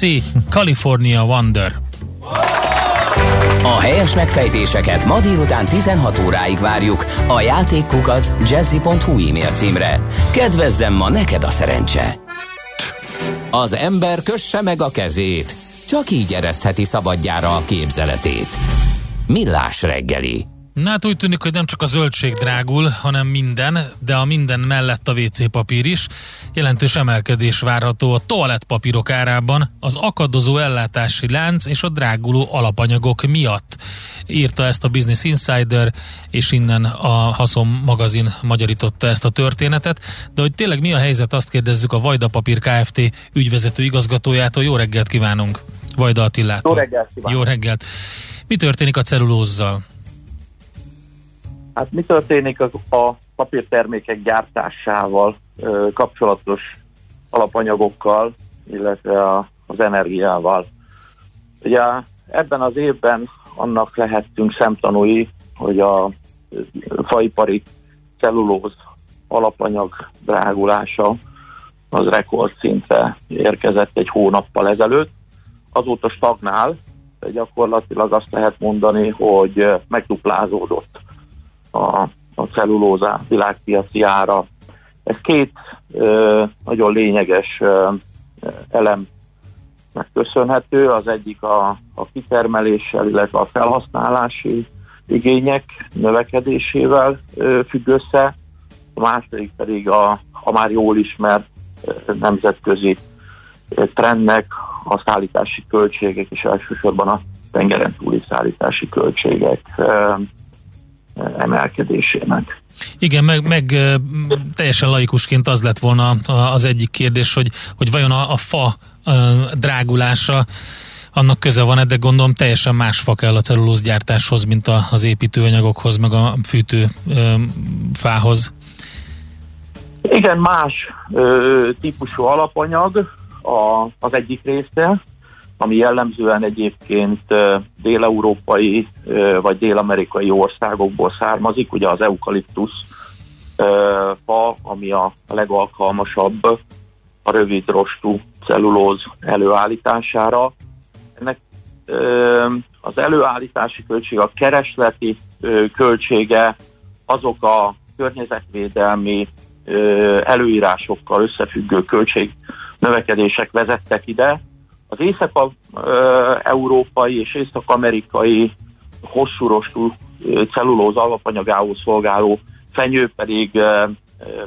California Wonder.
A helyes megfejtéseket ma délután 16 óráig várjuk a játékkukac jazzy.hu e-mail címre. Kedvezzem ma neked a szerencse! Az ember kösse meg a kezét, csak így eresztheti szabadjára a képzeletét. Millás reggeli.
Na hát úgy tűnik, hogy nem csak a zöldség drágul, hanem minden, de a minden mellett a WC papír is. Jelentős emelkedés várható a toalettpapírok árában, az akadozó ellátási lánc és a dráguló alapanyagok miatt. Írta ezt a Business Insider, és innen a Haszon magazin magyarította ezt a történetet. De hogy tényleg mi a helyzet, azt kérdezzük a Vajda Papír Kft. ügyvezető igazgatójától. Jó reggelt kívánunk! Vajda Attilától.
Jó reggelt kívánok.
Jó reggelt! Mi történik a cellulózzal?
Hát mi történik az a papírtermékek gyártásával ö, kapcsolatos alapanyagokkal, illetve a, az energiával? Ugye ebben az évben annak lehettünk szemtanúi, hogy a faipari cellulóz alapanyag drágulása az rekordszintre érkezett egy hónappal ezelőtt. Azóta stagnál, de gyakorlatilag azt lehet mondani, hogy megduplázódott a, a cellulóza világpiaci ára. Ez két ö, nagyon lényeges ö, elem megköszönhető. Az egyik a, a kitermeléssel, illetve a felhasználási igények növekedésével ö, függ össze, a második pedig a, a már jól ismert ö, nemzetközi ö, trendnek a szállítási költségek, és elsősorban a tengeren túli szállítási költségek emelkedésének.
Igen, meg, meg teljesen laikusként az lett volna az egyik kérdés, hogy, hogy vajon a, a fa drágulása annak köze van, de gondolom teljesen más fa kell a cellulózgyártáshoz, mint a, az építőanyagokhoz, meg a fűtő fához.
Igen, más ö, típusú alapanyag a, az egyik része, ami jellemzően egyébként dél-európai vagy dél-amerikai országokból származik, ugye az eukaliptusz fa, ami a legalkalmasabb a rövid rostú cellulóz előállítására. Ennek az előállítási költség, a keresleti költsége azok a környezetvédelmi előírásokkal összefüggő költség növekedések vezettek ide, az észak-európai és észak-amerikai hosszúrostú cellulóz alapanyagául szolgáló fenyő pedig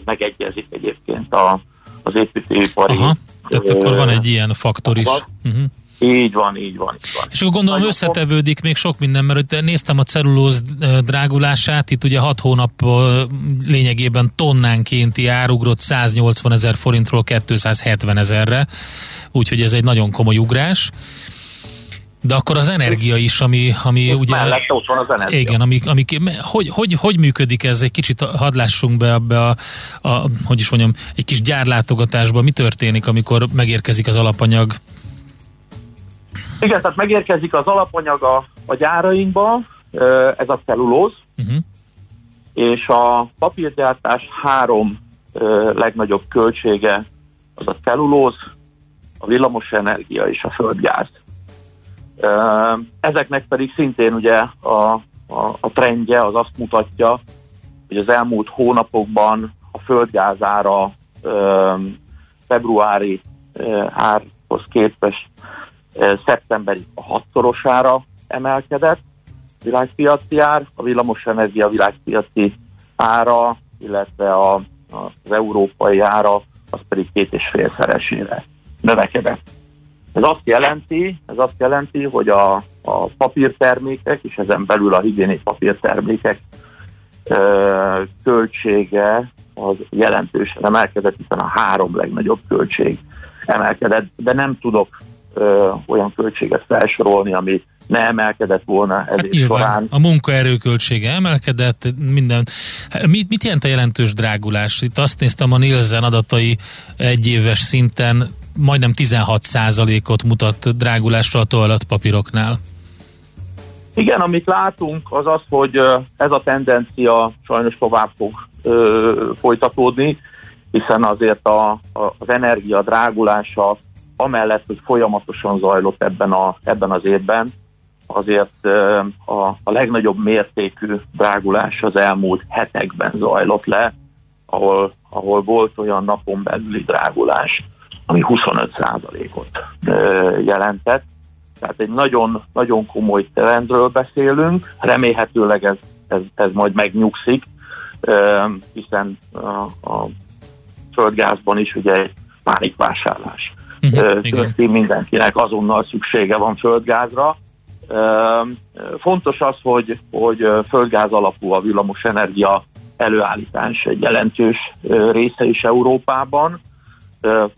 megegyezik egyébként a, az építőipari.
Aha, tehát akkor van egy ilyen faktor is. Uh-huh.
Így van, így van, így van.
És akkor gondolom Nagyon összetevődik még sok minden, mert néztem a cellulóz drágulását, itt ugye 6 hónap lényegében tonnánkénti árugrott 180 ezer forintról 270 ezerre, úgyhogy ez egy nagyon komoly ugrás. De akkor az energia is, ami, ami
Ott
ugye...
Mellett ott van az energia.
Igen, ami, ami, hogy, hogy, hogy működik ez? Egy kicsit hadd lássunk be abba a, a, hogy is mondjam, egy kis gyárlátogatásba. Mi történik, amikor megérkezik az alapanyag?
Igen, tehát megérkezik az alapanyag a, a gyárainkba, ez a cellulóz, uh-huh. és a papírgyártás három legnagyobb költsége az a cellulóz, a villamos energia és a földgáz. Ezeknek pedig szintén ugye a, a, a trendje az azt mutatja, hogy az elmúlt hónapokban a földgázára februári árhoz képest szeptemberi a hatszorosára emelkedett világpiaci ár, a villamosenergia világpiaci ára, illetve a, az európai ára, az pedig két és félszeresére növekedett. Ez azt jelenti, ez azt jelenti, hogy a, a papírtermékek, és ezen belül a higiéni papírtermékek ö, költsége az jelentősen emelkedett, hiszen a három legnagyobb költség emelkedett, de nem tudok ö, olyan költséget felsorolni, ami ne emelkedett volna ez hát során.
A munkaerő költsége emelkedett, minden. Mit, mit jelent a jelentős drágulás? Itt azt néztem a Nielsen adatai egyéves szinten majdnem 16%-ot mutat drágulásra a toalettpapíroknál.
Igen, amit látunk, az az, hogy ez a tendencia sajnos tovább fog ö, folytatódni, hiszen azért a, a, az energia drágulása amellett, hogy folyamatosan zajlott ebben, a, ebben az évben, azért a, a legnagyobb mértékű drágulás az elmúlt hetekben zajlott le, ahol, ahol volt olyan napon belüli drágulás, ami 25%-ot jelentett. Tehát egy nagyon, nagyon komoly trendről beszélünk, remélhetőleg ez, ez, ez majd megnyugszik, hiszen a, a földgázban is ugye egy pánikvásárlás uh-huh, mindenkinek azonnal szüksége van földgázra. Fontos az, hogy, hogy földgáz alapú a villamos energia előállítás egy jelentős része is Európában.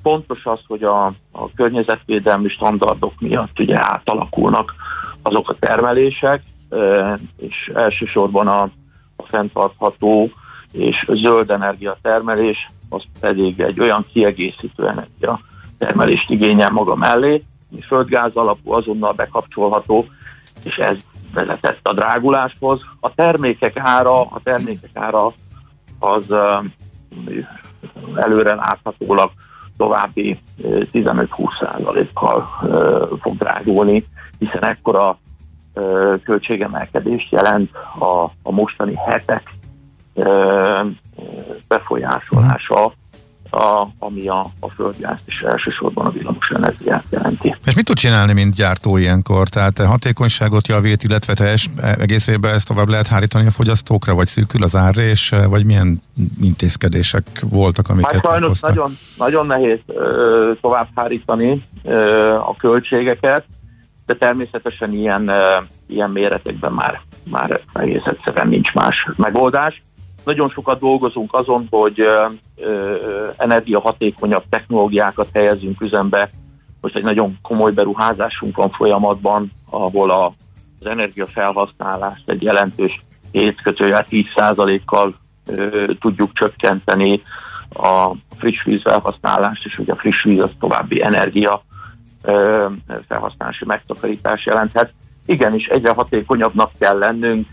Fontos az, hogy a, a környezetvédelmi standardok miatt ugye átalakulnak azok a termelések, és elsősorban a, a fenntartható és zöld energia termelés, az pedig egy olyan kiegészítő energia termelést igényel maga mellé, ami földgáz alapú, azonnal bekapcsolható, és ez vezetett a dráguláshoz. A termékek ára, a termékek ára az előre láthatólag további 15-20%-kal fog drágulni, hiszen ekkora költségemelkedést jelent a, a mostani hetek befolyásolása a, ami a, a földgázt és elsősorban a villamos energiát jelenti.
És mit tud csinálni, mint gyártó ilyenkor? Tehát hatékonyságot javít, illetve teljes egész évben ezt tovább lehet hárítani a fogyasztókra, vagy szűkül az árrés, vagy milyen intézkedések voltak, amiket
hát sajnos nagyon, nagyon nehéz ö, tovább hárítani ö, a költségeket, de természetesen ilyen, ö, ilyen méretekben már, már egész egyszerűen nincs más megoldás. Nagyon sokat dolgozunk azon, hogy energiahatékonyabb technológiákat helyezünk üzembe. Most egy nagyon komoly beruházásunk van folyamatban, ahol a, az energiafelhasználást egy jelentős 7 kötőjel 10%-kal tudjuk csökkenteni a friss víz felhasználást, és hogy a friss víz az további energia felhasználási megtakarítás jelenthet. Igenis, egyre hatékonyabbnak kell lennünk,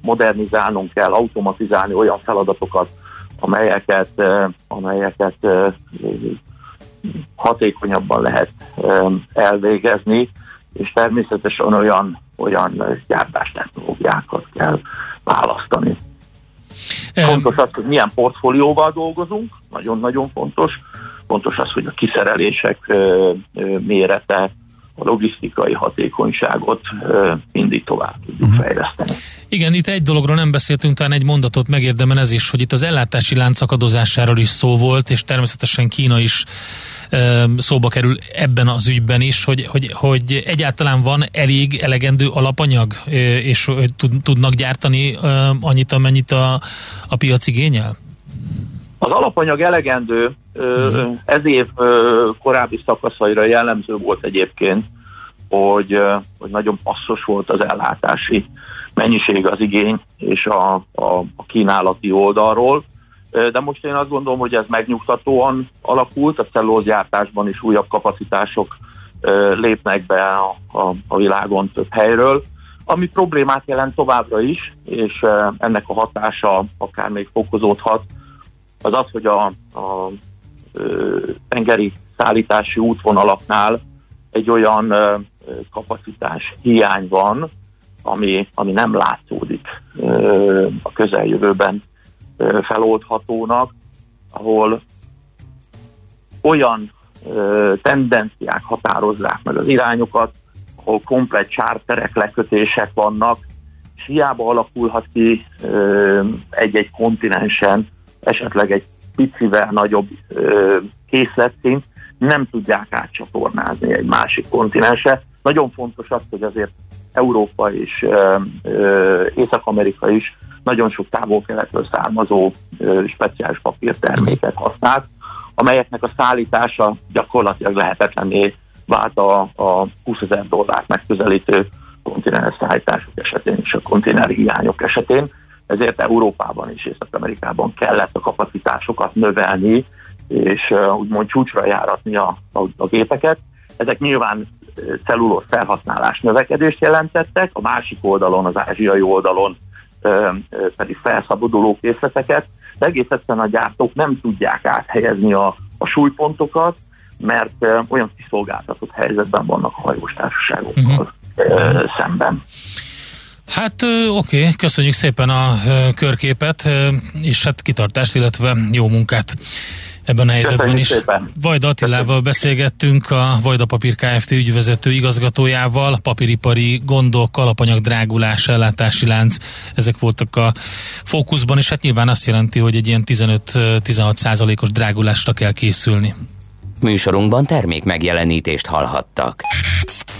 modernizálnunk kell, automatizálni olyan feladatokat, amelyeket, amelyeket hatékonyabban lehet elvégezni, és természetesen olyan, olyan gyártástechnológiákat kell választani. Fontos az, hogy milyen portfólióval dolgozunk, nagyon-nagyon fontos. Fontos az, hogy a kiszerelések mérete, a logisztikai hatékonyságot mindig tovább tudjuk uh-huh. fejleszteni.
Igen, itt egy dologról nem beszéltünk, talán egy mondatot megérdemel ez is, hogy itt az ellátási lánc akadozásáról is szó volt, és természetesen Kína is szóba kerül ebben az ügyben is, hogy, hogy, hogy egyáltalán van elég elegendő alapanyag, és tudnak gyártani annyit, amennyit a, a piac igényel?
Az alapanyag elegendő, uh-huh. ez év korábbi szakaszaira jellemző volt egyébként, hogy, hogy nagyon passzos volt az ellátási mennyiség, az igény és a, a, a kínálati oldalról. De most én azt gondolom, hogy ez megnyugtatóan alakult, a cellózgyártásban is újabb kapacitások lépnek be a, a, a világon több helyről, ami problémát jelent továbbra is, és ennek a hatása akár még fokozódhat, az az, hogy a, a tengeri szállítási útvonalaknál egy olyan kapacitás hiány van, ami, ami nem látszódik a közeljövőben feloldhatónak, ahol olyan tendenciák határozzák meg az irányokat, ahol komplet csárterek, lekötések vannak, és hiába alakulhat ki egy-egy kontinensen esetleg egy picivel nagyobb készletszint, nem tudják átcsatornázni egy másik kontinense. Nagyon fontos az, hogy azért Európa és Észak-Amerika is nagyon sok távol-keletről származó ö, speciális papírterméket használt, amelyeknek a szállítása gyakorlatilag lehetetlené vált a, a 20 ezer dollárt megközelítő konténeres szállítások esetén és a konténer hiányok esetén. Ezért Európában és Észak-Amerikában kellett a kapacitásokat növelni, és úgymond csúcsra járatni a, a, a gépeket. Ezek nyilván cellulóz felhasználás növekedést jelentettek, a másik oldalon, az ázsiai oldalon pedig felszabaduló készleteket, de egész egyszerűen a gyártók nem tudják áthelyezni a, a súlypontokat, mert olyan kiszolgáltatott helyzetben vannak a hajós társaságokkal uh-huh. szemben.
Hát oké, okay. köszönjük szépen a körképet, és hát kitartást, illetve jó munkát ebben a helyzetben Köszönjük is. Szépen. Vajda Attilával beszélgettünk, a Vajda Papír Kft. ügyvezető igazgatójával, papíripari gondok, alapanyag drágulás, ellátási lánc, ezek voltak a fókuszban, és hát nyilván azt jelenti, hogy egy ilyen 15-16 százalékos drágulásra kell készülni.
Műsorunkban termék megjelenítést hallhattak.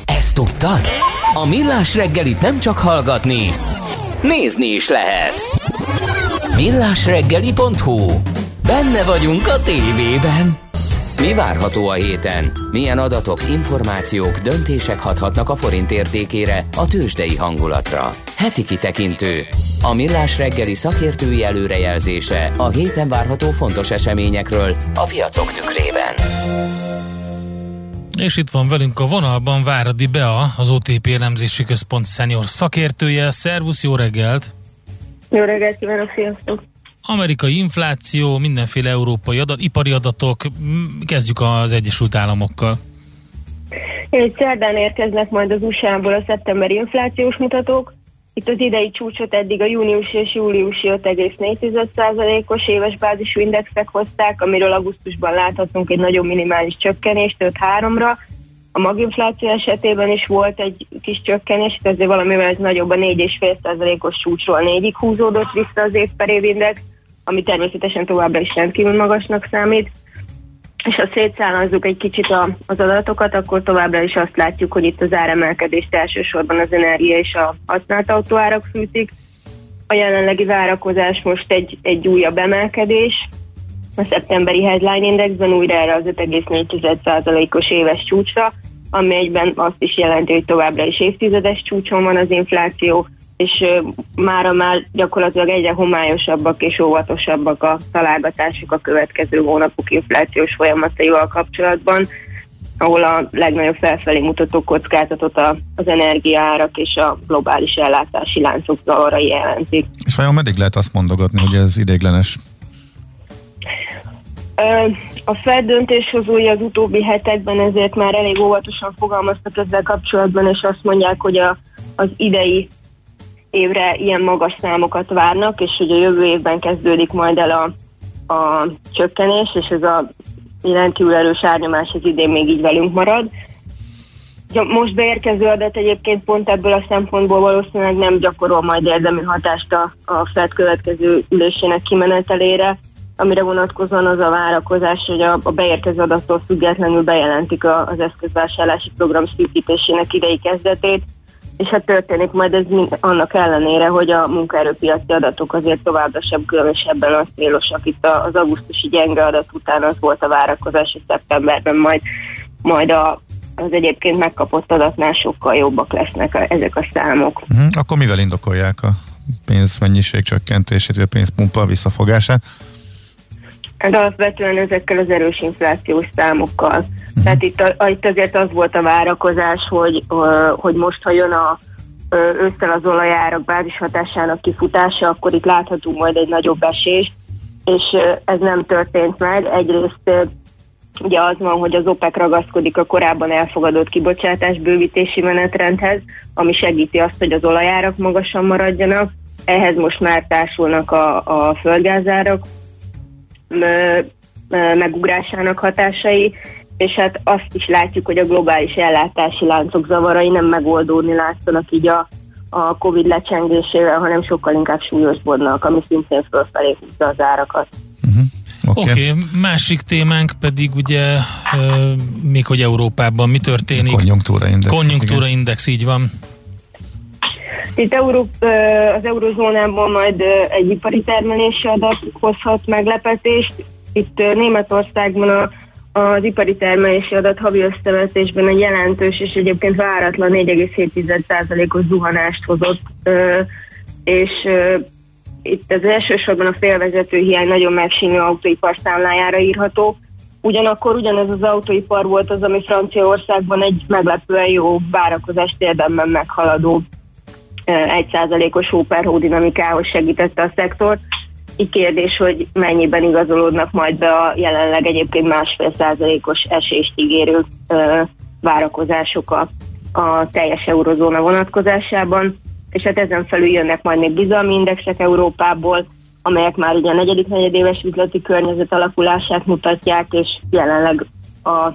Ezt tudtad? A Millás reggelit nem csak hallgatni, nézni is lehet. Millásreggeli.hu Benne vagyunk a tévében. Mi várható a héten? Milyen adatok, információk, döntések hathatnak a forint értékére, a tőzsdei hangulatra? Heti kitekintő. A Millás reggeli szakértői előrejelzése a héten várható fontos eseményekről a piacok tükrében.
És itt van velünk a vonalban Váradi Bea, az OTP elemzési központ szenior szakértője. Szervusz, jó reggelt!
Jó reggelt kívánok, sziasztok!
Amerikai infláció, mindenféle európai adat, ipari adatok, kezdjük az Egyesült Államokkal.
Egy szerdán érkeznek majd az USA-ból a szeptemberi inflációs mutatók. Itt az idei csúcsot eddig a június és júliusi 5,4%-os éves bázisú indexek hozták, amiről augusztusban láthatunk egy nagyon minimális csökkenést 5-3-ra. A maginfláció esetében is volt egy kis csökkenés, azért valamivel ez nagyobb a 4,5%-os csúcsról 4-ig húzódott vissza az év per év index ami természetesen továbbra is rendkívül magasnak számít. És ha szétszállazzuk egy kicsit a, az adatokat, akkor továbbra is azt látjuk, hogy itt az áremelkedést elsősorban az energia és a használt autóárak fűtik. A jelenlegi várakozás most egy, egy újabb emelkedés, a szeptemberi headline indexben újra erre az 5,4%-os éves csúcsra, ami egyben azt is jelenti, hogy továbbra is évtizedes csúcson van az infláció, és mára már gyakorlatilag egyre homályosabbak és óvatosabbak a találgatások a következő hónapok inflációs folyamataival kapcsolatban, ahol a legnagyobb felfelé mutató kockázatot az energiaárak és a globális ellátási láncok zavarai jelentik.
És vajon meddig lehet azt mondogatni, hogy ez idéglenes?
A Fed döntéshozói az utóbbi hetekben ezért már elég óvatosan fogalmaztak ezzel kapcsolatban, és azt mondják, hogy a, az idei évre ilyen magas számokat várnak, és a jövő évben kezdődik majd el a, a csökkenés, és ez a rendkívül erős árnyomás az idén még így velünk marad. Most beérkező adat egyébként pont ebből a szempontból valószínűleg nem gyakorol majd érdemi hatást a, a FED következő ülésének kimenetelére, amire vonatkozóan az a várakozás, hogy a, a beérkező adattól függetlenül bejelentik a, az eszközvásárlási program szűkítésének idei kezdetét, és hát történik majd ez mind, annak ellenére, hogy a munkaerőpiaci adatok azért továbbra sem különösebben az célosak. Itt az augusztusi gyenge adat után az volt a várakozás, hogy szeptemberben majd, majd a, az egyébként megkapott adatnál sokkal jobbak lesznek a, ezek a számok.
Uh-huh. Akkor mivel indokolják a pénzmennyiség csökkentését, vagy a pénzpumpa visszafogását?
Hát alapvetően ezekkel az erős inflációs számokkal. Uh-huh. Tehát itt, a, itt azért az volt a várakozás, hogy, hogy most, ha jön a ősszel az olajárak bázis hatásának kifutása, akkor itt láthatunk majd egy nagyobb esést, és ez nem történt meg. Egyrészt ugye az van, hogy az OPEC ragaszkodik a korábban elfogadott kibocsátás bővítési menetrendhez, ami segíti azt, hogy az olajárak magasan maradjanak. Ehhez most már társulnak a, a földgázárak, megugrásának hatásai, és hát azt is látjuk, hogy a globális ellátási láncok zavarai nem megoldódni látszanak így a, a Covid lecsengésével, hanem sokkal inkább súlyosbodnak, ami szintén fölfelé húzza az árakat.
Uh-huh. Oké, okay. okay. másik témánk pedig ugye e, még hogy Európában mi történik.
Konjunktúra index.
Konjunktúra index, így van.
Itt Európ, az eurozónában majd egy ipari termelési adat hozhat meglepetést. Itt Németországban a, az ipari termelési adat havi összevetésben egy jelentős és egyébként váratlan 4,7%-os zuhanást hozott, és itt az elsősorban a félvezető hiány nagyon megsínű autóipar számlájára írható. Ugyanakkor ugyanez az autóipar volt az, ami Franciaországban egy meglepően jó várakozást érdemben meghaladó 1%-os hóperhó dinamikához segítette a szektor. Így kérdés, hogy mennyiben igazolódnak majd be a jelenleg egyébként másfél százalékos esést ígérő várakozások a, a teljes eurozóna vonatkozásában, és hát ezen felül jönnek majd még bizalmi indexek Európából, amelyek már ugye a negyedik negyedéves üzleti környezet alakulását mutatják, és jelenleg a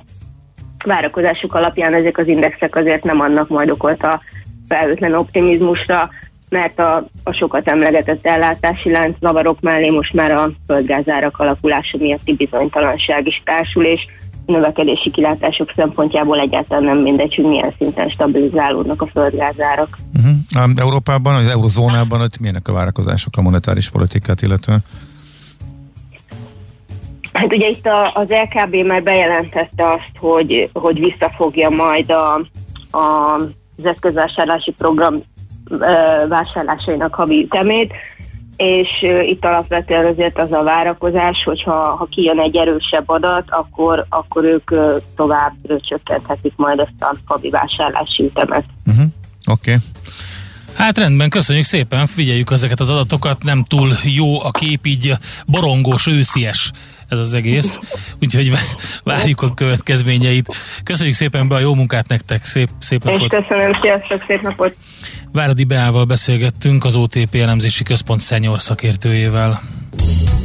várakozások alapján ezek az indexek azért nem adnak majd okot a felhőtlen optimizmusra, mert a, a sokat emlegetett ellátási lánc zavarok mellé most már a földgázárak alakulása miatti bizonytalanság is társul, és növekedési kilátások szempontjából egyáltalán nem mindegy, hogy milyen szinten stabilizálódnak a földgázárak.
Uh-huh. Európában, az eurozónában hogy milyenek a várakozások a monetáris politikát illetően?
Hát ugye itt a, az LKB már bejelentette azt, hogy, hogy visszafogja majd a, a, az eszközvásárlási program vásárlásainak havi ütemét, és itt alapvetően azért az a várakozás, hogyha ha kijön egy erősebb adat, akkor, akkor ők tovább csökkenthetik majd ezt a havi vásárlási ütemet.
Uh-huh. Oké. Okay.
Hát rendben, köszönjük szépen, figyeljük ezeket az adatokat, nem túl jó a kép, így borongós, őszies ez az egész, úgyhogy várjuk a következményeit. Köszönjük szépen be a jó munkát nektek, szép, szép napot!
És köszönöm, sziasztok, szép napot!
Váradi Beával beszélgettünk az OTP elemzési központ szenyor szakértőjével.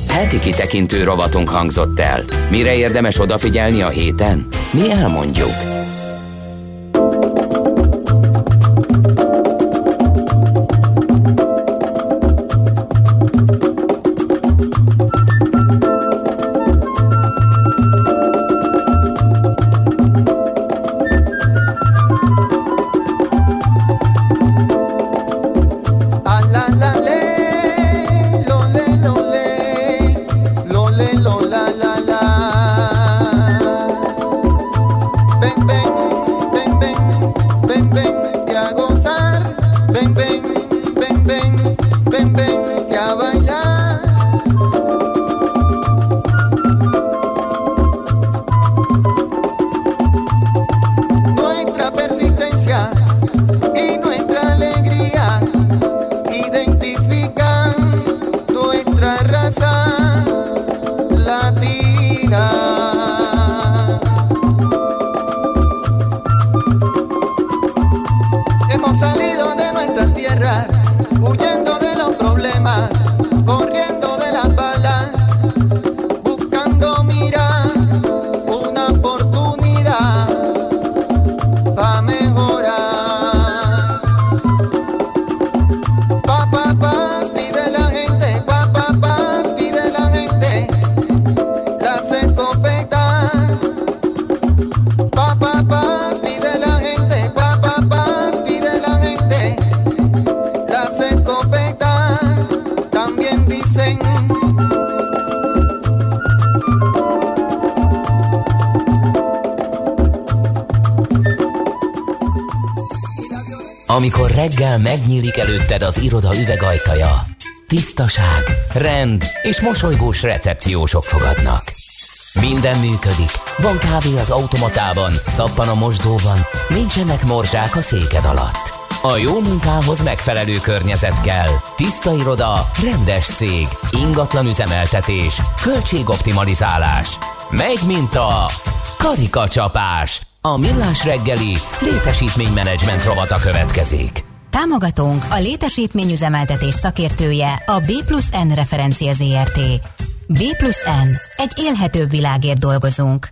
Heti kitekintő rovatunk hangzott el. Mire érdemes odafigyelni a héten? Mi elmondjuk. Iroda üvegajtaja, tisztaság, rend és mosolygós recepciósok fogadnak. Minden működik. Van kávé az automatában, szappan a mosdóban, nincsenek morzsák a széked alatt. A jó munkához megfelelő környezet kell. Tiszta iroda, rendes cég, ingatlan üzemeltetés, költségoptimalizálás. Megy, mint a karikacsapás. A Millás reggeli létesítménymenedzsment rovata következik.
Támogatónk a létesítményüzemeltetés szakértője a B plusz N referencia ZRT. B plusz N. Egy élhetőbb világért dolgozunk.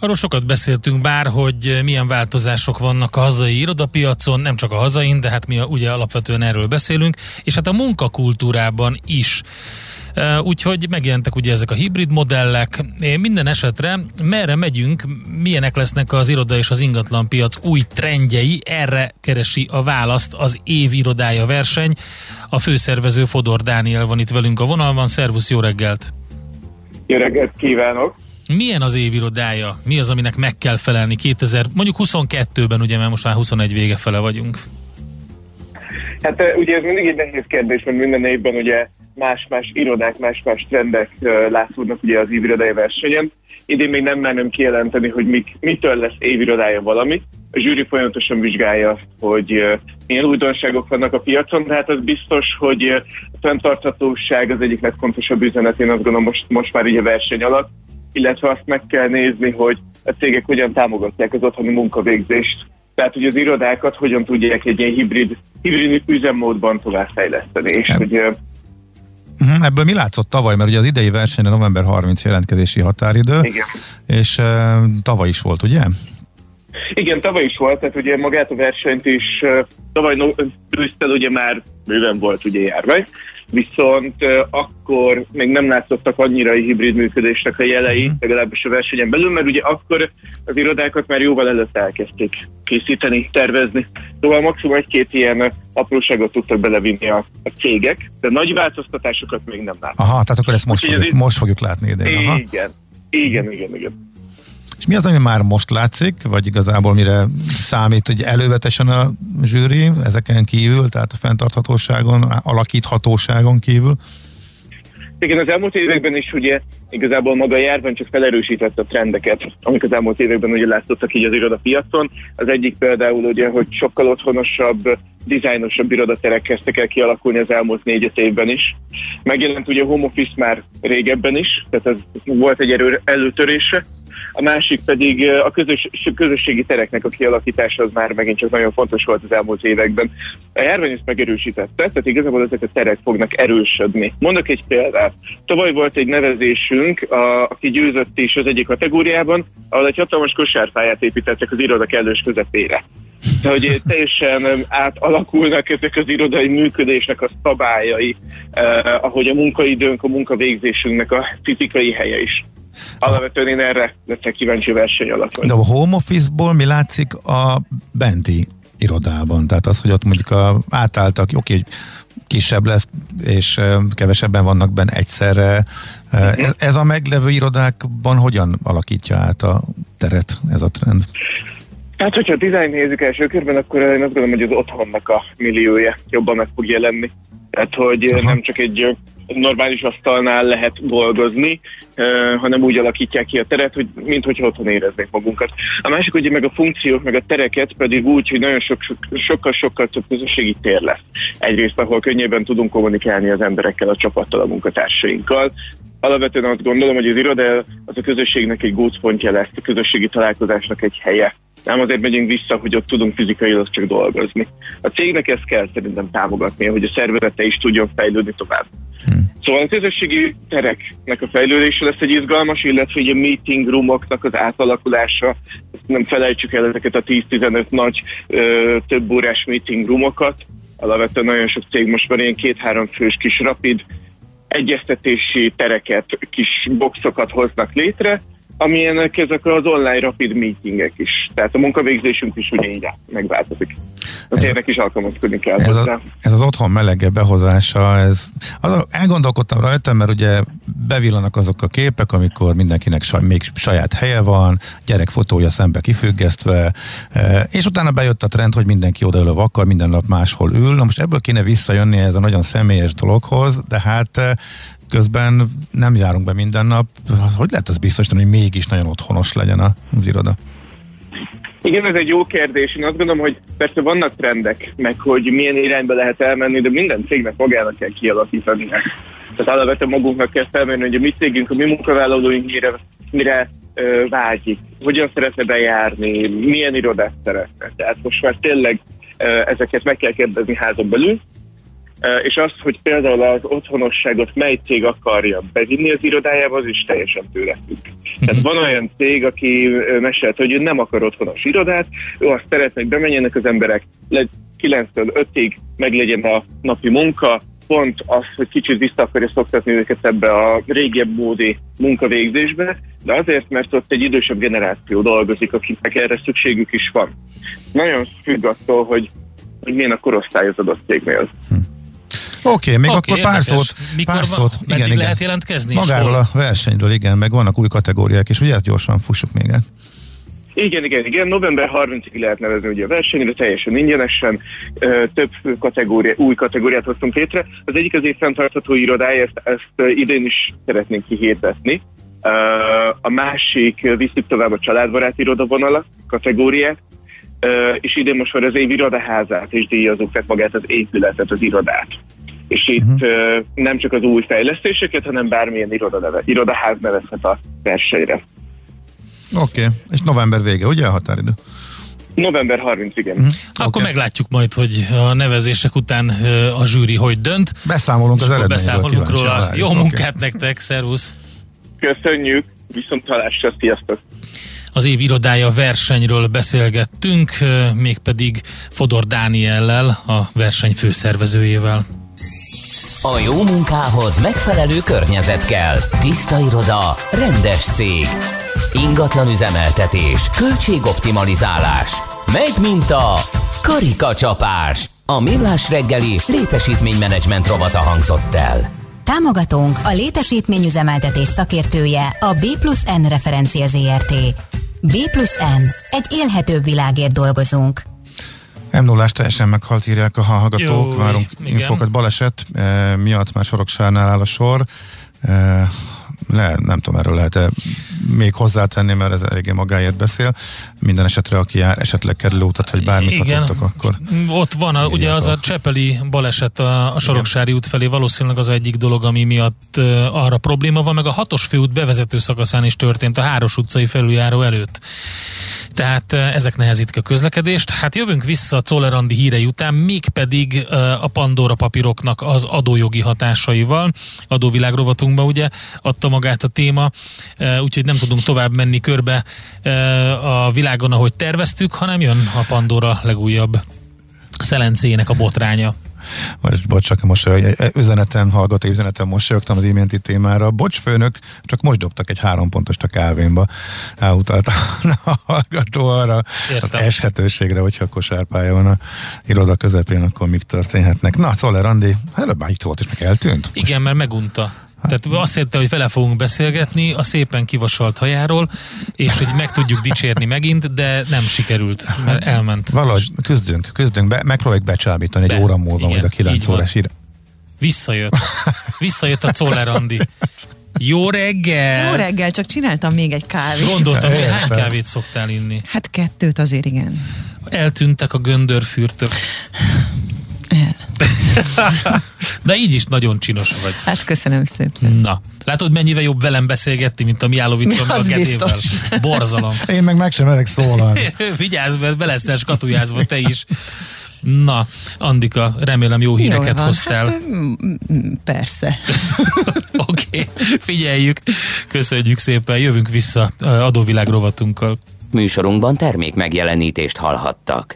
Arról sokat beszéltünk bár, hogy milyen változások vannak a hazai irodapiacon, nem csak a hazain, de hát mi ugye alapvetően erről beszélünk, és hát a munkakultúrában is. Úgyhogy megjelentek ugye ezek a hibrid modellek. Minden esetre merre megyünk, milyenek lesznek az iroda és az ingatlan piac új trendjei, erre keresi a választ az év irodája verseny. A főszervező Fodor Dániel van itt velünk a vonalban. Szervusz, jó reggelt!
Jó reggelt kívánok!
Milyen az évirodája? Mi az, aminek meg kell felelni 2000, mondjuk 22-ben, ugye, mert most már 21 vége fele vagyunk?
Hát ugye ez mindig egy nehéz kérdés, mert minden évben ugye más-más irodák, más-más trendek látszódnak ugye az évirodája versenyen. Idén még nem mernem kijelenteni, hogy mik, mitől lesz évirodája valami. A zsűri folyamatosan vizsgálja azt, hogy milyen újdonságok vannak a piacon, de hát az biztos, hogy a fenntarthatóság az egyik legfontosabb üzenet, én azt gondolom most, most már így a verseny alatt, illetve azt meg kell nézni, hogy a cégek hogyan támogatják az otthoni munkavégzést, Tehát, hogy az irodákat hogyan tudják egy ilyen hibrid, hibrid üzemmódban továbbfejleszteni. És hogy
Uh-huh, ebből mi látszott tavaly, mert ugye az idei versenyre november 30 jelentkezési határidő,
igen.
és uh, tavaly is volt, ugye?
Igen, tavaly is volt, tehát ugye magát a versenyt is tavaly no- ugye már bőven volt ugye járvány, viszont akkor még nem látszottak annyira a hibrid működésnek a jelei, legalábbis a versenyen belül, mert ugye akkor az irodákat már jóval előtt elkezdték készíteni, tervezni. Szóval maximum egy-két ilyen apróságot tudtak belevinni a, a cégek, de nagy változtatásokat még nem látnak.
Aha, tehát akkor ezt most, fogjuk,
ez-
most fogjuk látni idén. Aha.
Igen, igen, igen, igen.
És mi az, ami már most látszik, vagy igazából mire számít, hogy elővetesen a zsűri ezeken kívül, tehát a fenntarthatóságon, alakíthatóságon kívül?
Igen, az elmúlt években is ugye igazából maga a járvány csak felerősítette a trendeket, amik az elmúlt években ugye látszottak így az irodapiacon. Az egyik például ugye, hogy sokkal otthonosabb, dizájnosabb irodaterek kezdtek el kialakulni az elmúlt négy-öt évben is. Megjelent ugye a home office már régebben is, tehát ez volt egy erő, előtörése. A másik pedig a közös, közösségi tereknek a kialakítása az már megint csak nagyon fontos volt az elmúlt években. A járvány ezt megerősítette, tehát igazából ezek a terek fognak erősödni. Mondok egy példát. Tavaly volt egy nevezésünk, a, aki győzött is az egyik kategóriában, ahol egy hatalmas kosárpályát építettek az iroda kellős közepére. De hogy teljesen átalakulnak ezek az irodai működésnek a szabályai, eh, ahogy a munkaidőnk, a munkavégzésünknek a fizikai helye is. Alapvetően én erre lettek kíváncsi verseny alatt.
De a home office-ból mi látszik a benti irodában? Tehát az, hogy ott mondjuk a, átálltak, oké, hogy kisebb lesz, és kevesebben vannak benne egyszerre. Eh, Ez, ez a meglevő irodákban hogyan alakítja át a teret ez a trend?
Hát, hogyha a dizájn nézzük első körben, akkor én azt gondolom, hogy az otthonnak a milliója jobban meg fog jelenni. Tehát, hogy
Aha.
Nem csak egy normális asztalnál lehet dolgozni, hanem úgy alakítják ki a teret, hogy minthogyha otthon éreznék magunkat. A másik ugye meg a funkciók, meg a tereket pedig úgy, hogy nagyon sok, sok, sokkal-sokkal több közösségi tér lesz. Egyrészt, ahol könnyebben tudunk kommunikálni az emberekkel, a csapattal, a munkatársainkkal, alapvetően azt gondolom, hogy az iroda az a közösségnek egy gócpontja lesz, a közösségi találkozásnak egy helye. Nem azért megyünk vissza, hogy ott tudunk fizikailag csak dolgozni. A cégnek ezt kell szerintem támogatnia, hogy a szervezete is tudjon fejlődni tovább. Szóval a közösségi tereknek a fejlődése lesz egy izgalmas, illetve ugye a meeting roomoknak az átalakulása. Nem felejtsük el ezeket a 10-15 nagy ö, több órás meeting roomokat. Alapvetően nagyon sok cég most már ilyen két-három fős kis rapid egyeztetési tereket, kis boxokat hoznak létre, amilyenek ezek az online rapid meetingek is. Tehát a munkavégzésünk is ugye így megváltozik. Az ennek is alkalmazkodni kell
Ez,
hozzá.
a, ez az otthon melege behozása, ez, az, elgondolkodtam rajta, mert ugye bevillanak azok a képek, amikor mindenkinek saj, még saját helye van, gyerek fotója szembe kifüggesztve, e, és utána bejött a trend, hogy mindenki odaül a vakkal, minden nap máshol ül. Na most ebből kéne visszajönni ez a nagyon személyes dologhoz, de hát e, közben nem járunk be minden nap. Hogy lehet az biztosítani, hogy mégis nagyon otthonos legyen az iroda?
Igen, ez egy jó kérdés. Én azt gondolom, hogy persze vannak trendek, meg hogy milyen irányba lehet elmenni, de minden cégnek magának kell kialakítani. Tehát alapvetően magunknak kell felmérni, hogy a mi cégünk, a mi munkavállalóink mire, mire ö, vágyik, hogyan szeretne bejárni, milyen irodát szeretne. Tehát most már tényleg ö, ezeket meg kell kérdezni házon belül, és azt, hogy például az otthonosságot mely cég akarja bevinni az irodájába, az is teljesen tőle függ. Tehát van olyan cég, aki ö, mesélte, hogy ő nem akar otthonos irodát, ő azt szeretne, hogy bemenjenek az emberek, le 9-től 5-ig meglegyen a napi munka, pont az, hogy kicsit vissza akarja szoktatni őket ebbe a régiebb módi munkavégzésbe, de azért, mert ott egy idősebb generáció dolgozik, akiknek erre szükségük is van. Nagyon függ attól, hogy, hogy milyen a korosztály az adott cégnél.
Oké, okay, még
Oké,
akkor pár szót,
Mikor
pár
van-
szót.
meddig lehet jelentkezni,
Magáról a versenyről, igen, meg vannak új kategóriák, és ugye ezt gyorsan fussuk még el.
Igen, igen, igen. November 30-ig lehet nevezni ugye a versenyre, teljesen ingyenesen. Ö, Több kategória, új kategóriát hoztunk létre. Az egyik az év fenntartható irodája, ezt, ezt idén is szeretnénk kihirdetni. A másik ö, visszük tovább a családbarát irodavonala kategóriát, Ö, és idén most már az év irodaházát is díjazunk, tehát magát az épületet, az irodát. És itt uh-huh. nem csak az új fejlesztéseket, hanem bármilyen irodaneve, irodaház nevezhet a versenyre.
Oké, okay. és november vége, ugye a határidő?
November 30, igen.
Mm. Akkor okay. meglátjuk majd, hogy a nevezések után a zsűri hogy dönt.
Beszámolunk az eredményről.
Beszámolunk róla. Jó okay. munkát nektek, szervusz!
Köszönjük, viszont halásra, sziasztok!
Az év irodája versenyről beszélgettünk, mégpedig Fodor Dániellel, a verseny főszervezőjével.
A jó munkához megfelelő környezet kell. Tiszta iroda, rendes cég. Ingatlan üzemeltetés, költségoptimalizálás. Megy mint a karikacsapás. A millás reggeli létesítménymenedzsment rovata hangzott el.
Támogatónk a létesítményüzemeltetés szakértője a B plusz N referencia ZRT. B plusz N. Egy élhetőbb világért dolgozunk.
M 0 teljesen meghalt, írják a hallgatók. Jó, Várunk igen. infokat. Baleset e, miatt már Soroksárnál áll a sor. E, le, nem tudom, erről lehet-e még hozzátenni, mert ez eléggé magáért beszél. Minden esetre, aki jár, esetleg kerülőutat, vagy bármit Igen, akkor...
Ott van, a, ugye az a Csepeli baleset a, a Soroksári út felé valószínűleg az egyik dolog, ami miatt uh, arra probléma van, meg a hatos főút bevezető szakaszán is történt, a Háros utcai felüljáró előtt. Tehát ezek nehezítik a közlekedést. Hát jövünk vissza a Czolerandi hírei után, mégpedig a Pandora papíroknak az adójogi hatásaival. Adóvilág rovatunkba ugye adta magát a téma, úgyhogy nem tudunk tovább menni körbe a világon, ahogy terveztük, hanem jön a Pandora legújabb szelencének a botránya.
Most, bocs, csak most üzeneten, hallgató üzeneten mosolyogtam az iménti témára. Bocs, főnök, csak most dobtak egy három pontost a kávémba. Elutalt a hallgató arra Értem. az eshetőségre, hogyha a kosárpálya van a iroda közepén, akkor mik történhetnek. Na, Szoller Andi, előbb már itt volt, és meg eltűnt.
Igen, mert megunta. Tehát azt érte, hogy vele fogunk beszélgetni a szépen kivasalt hajáról, és hogy meg tudjuk dicsérni megint, de nem sikerült, mert elment.
Valahogy küzdünk, küzdünk, be, megpróbáljuk becsábítani Be. egy óra múlva, majd a 9 órás ír.
Visszajött. Visszajött a Czoller Andi. Jó reggel!
Jó reggel, csak csináltam még egy kávét.
Gondoltam, hogy hány kávét szoktál inni?
Hát kettőt azért igen.
Eltűntek a göndörfürtök.
El.
De így is nagyon csinos vagy.
Hát köszönöm szépen.
Na, látod mennyivel jobb velem beszélgetni, mint a Miálovicsról a Gedével. Borzalom.
Én meg meg sem merek szólalni.
Vigyázz, mert be leszel skatujázva te is. Na, Andika, remélem jó híreket
Jól
hoztál. Hát,
persze.
Oké, okay, figyeljük. Köszönjük szépen, jövünk vissza adóvilág rovatunkkal.
Műsorunkban termék megjelenítést hallhattak.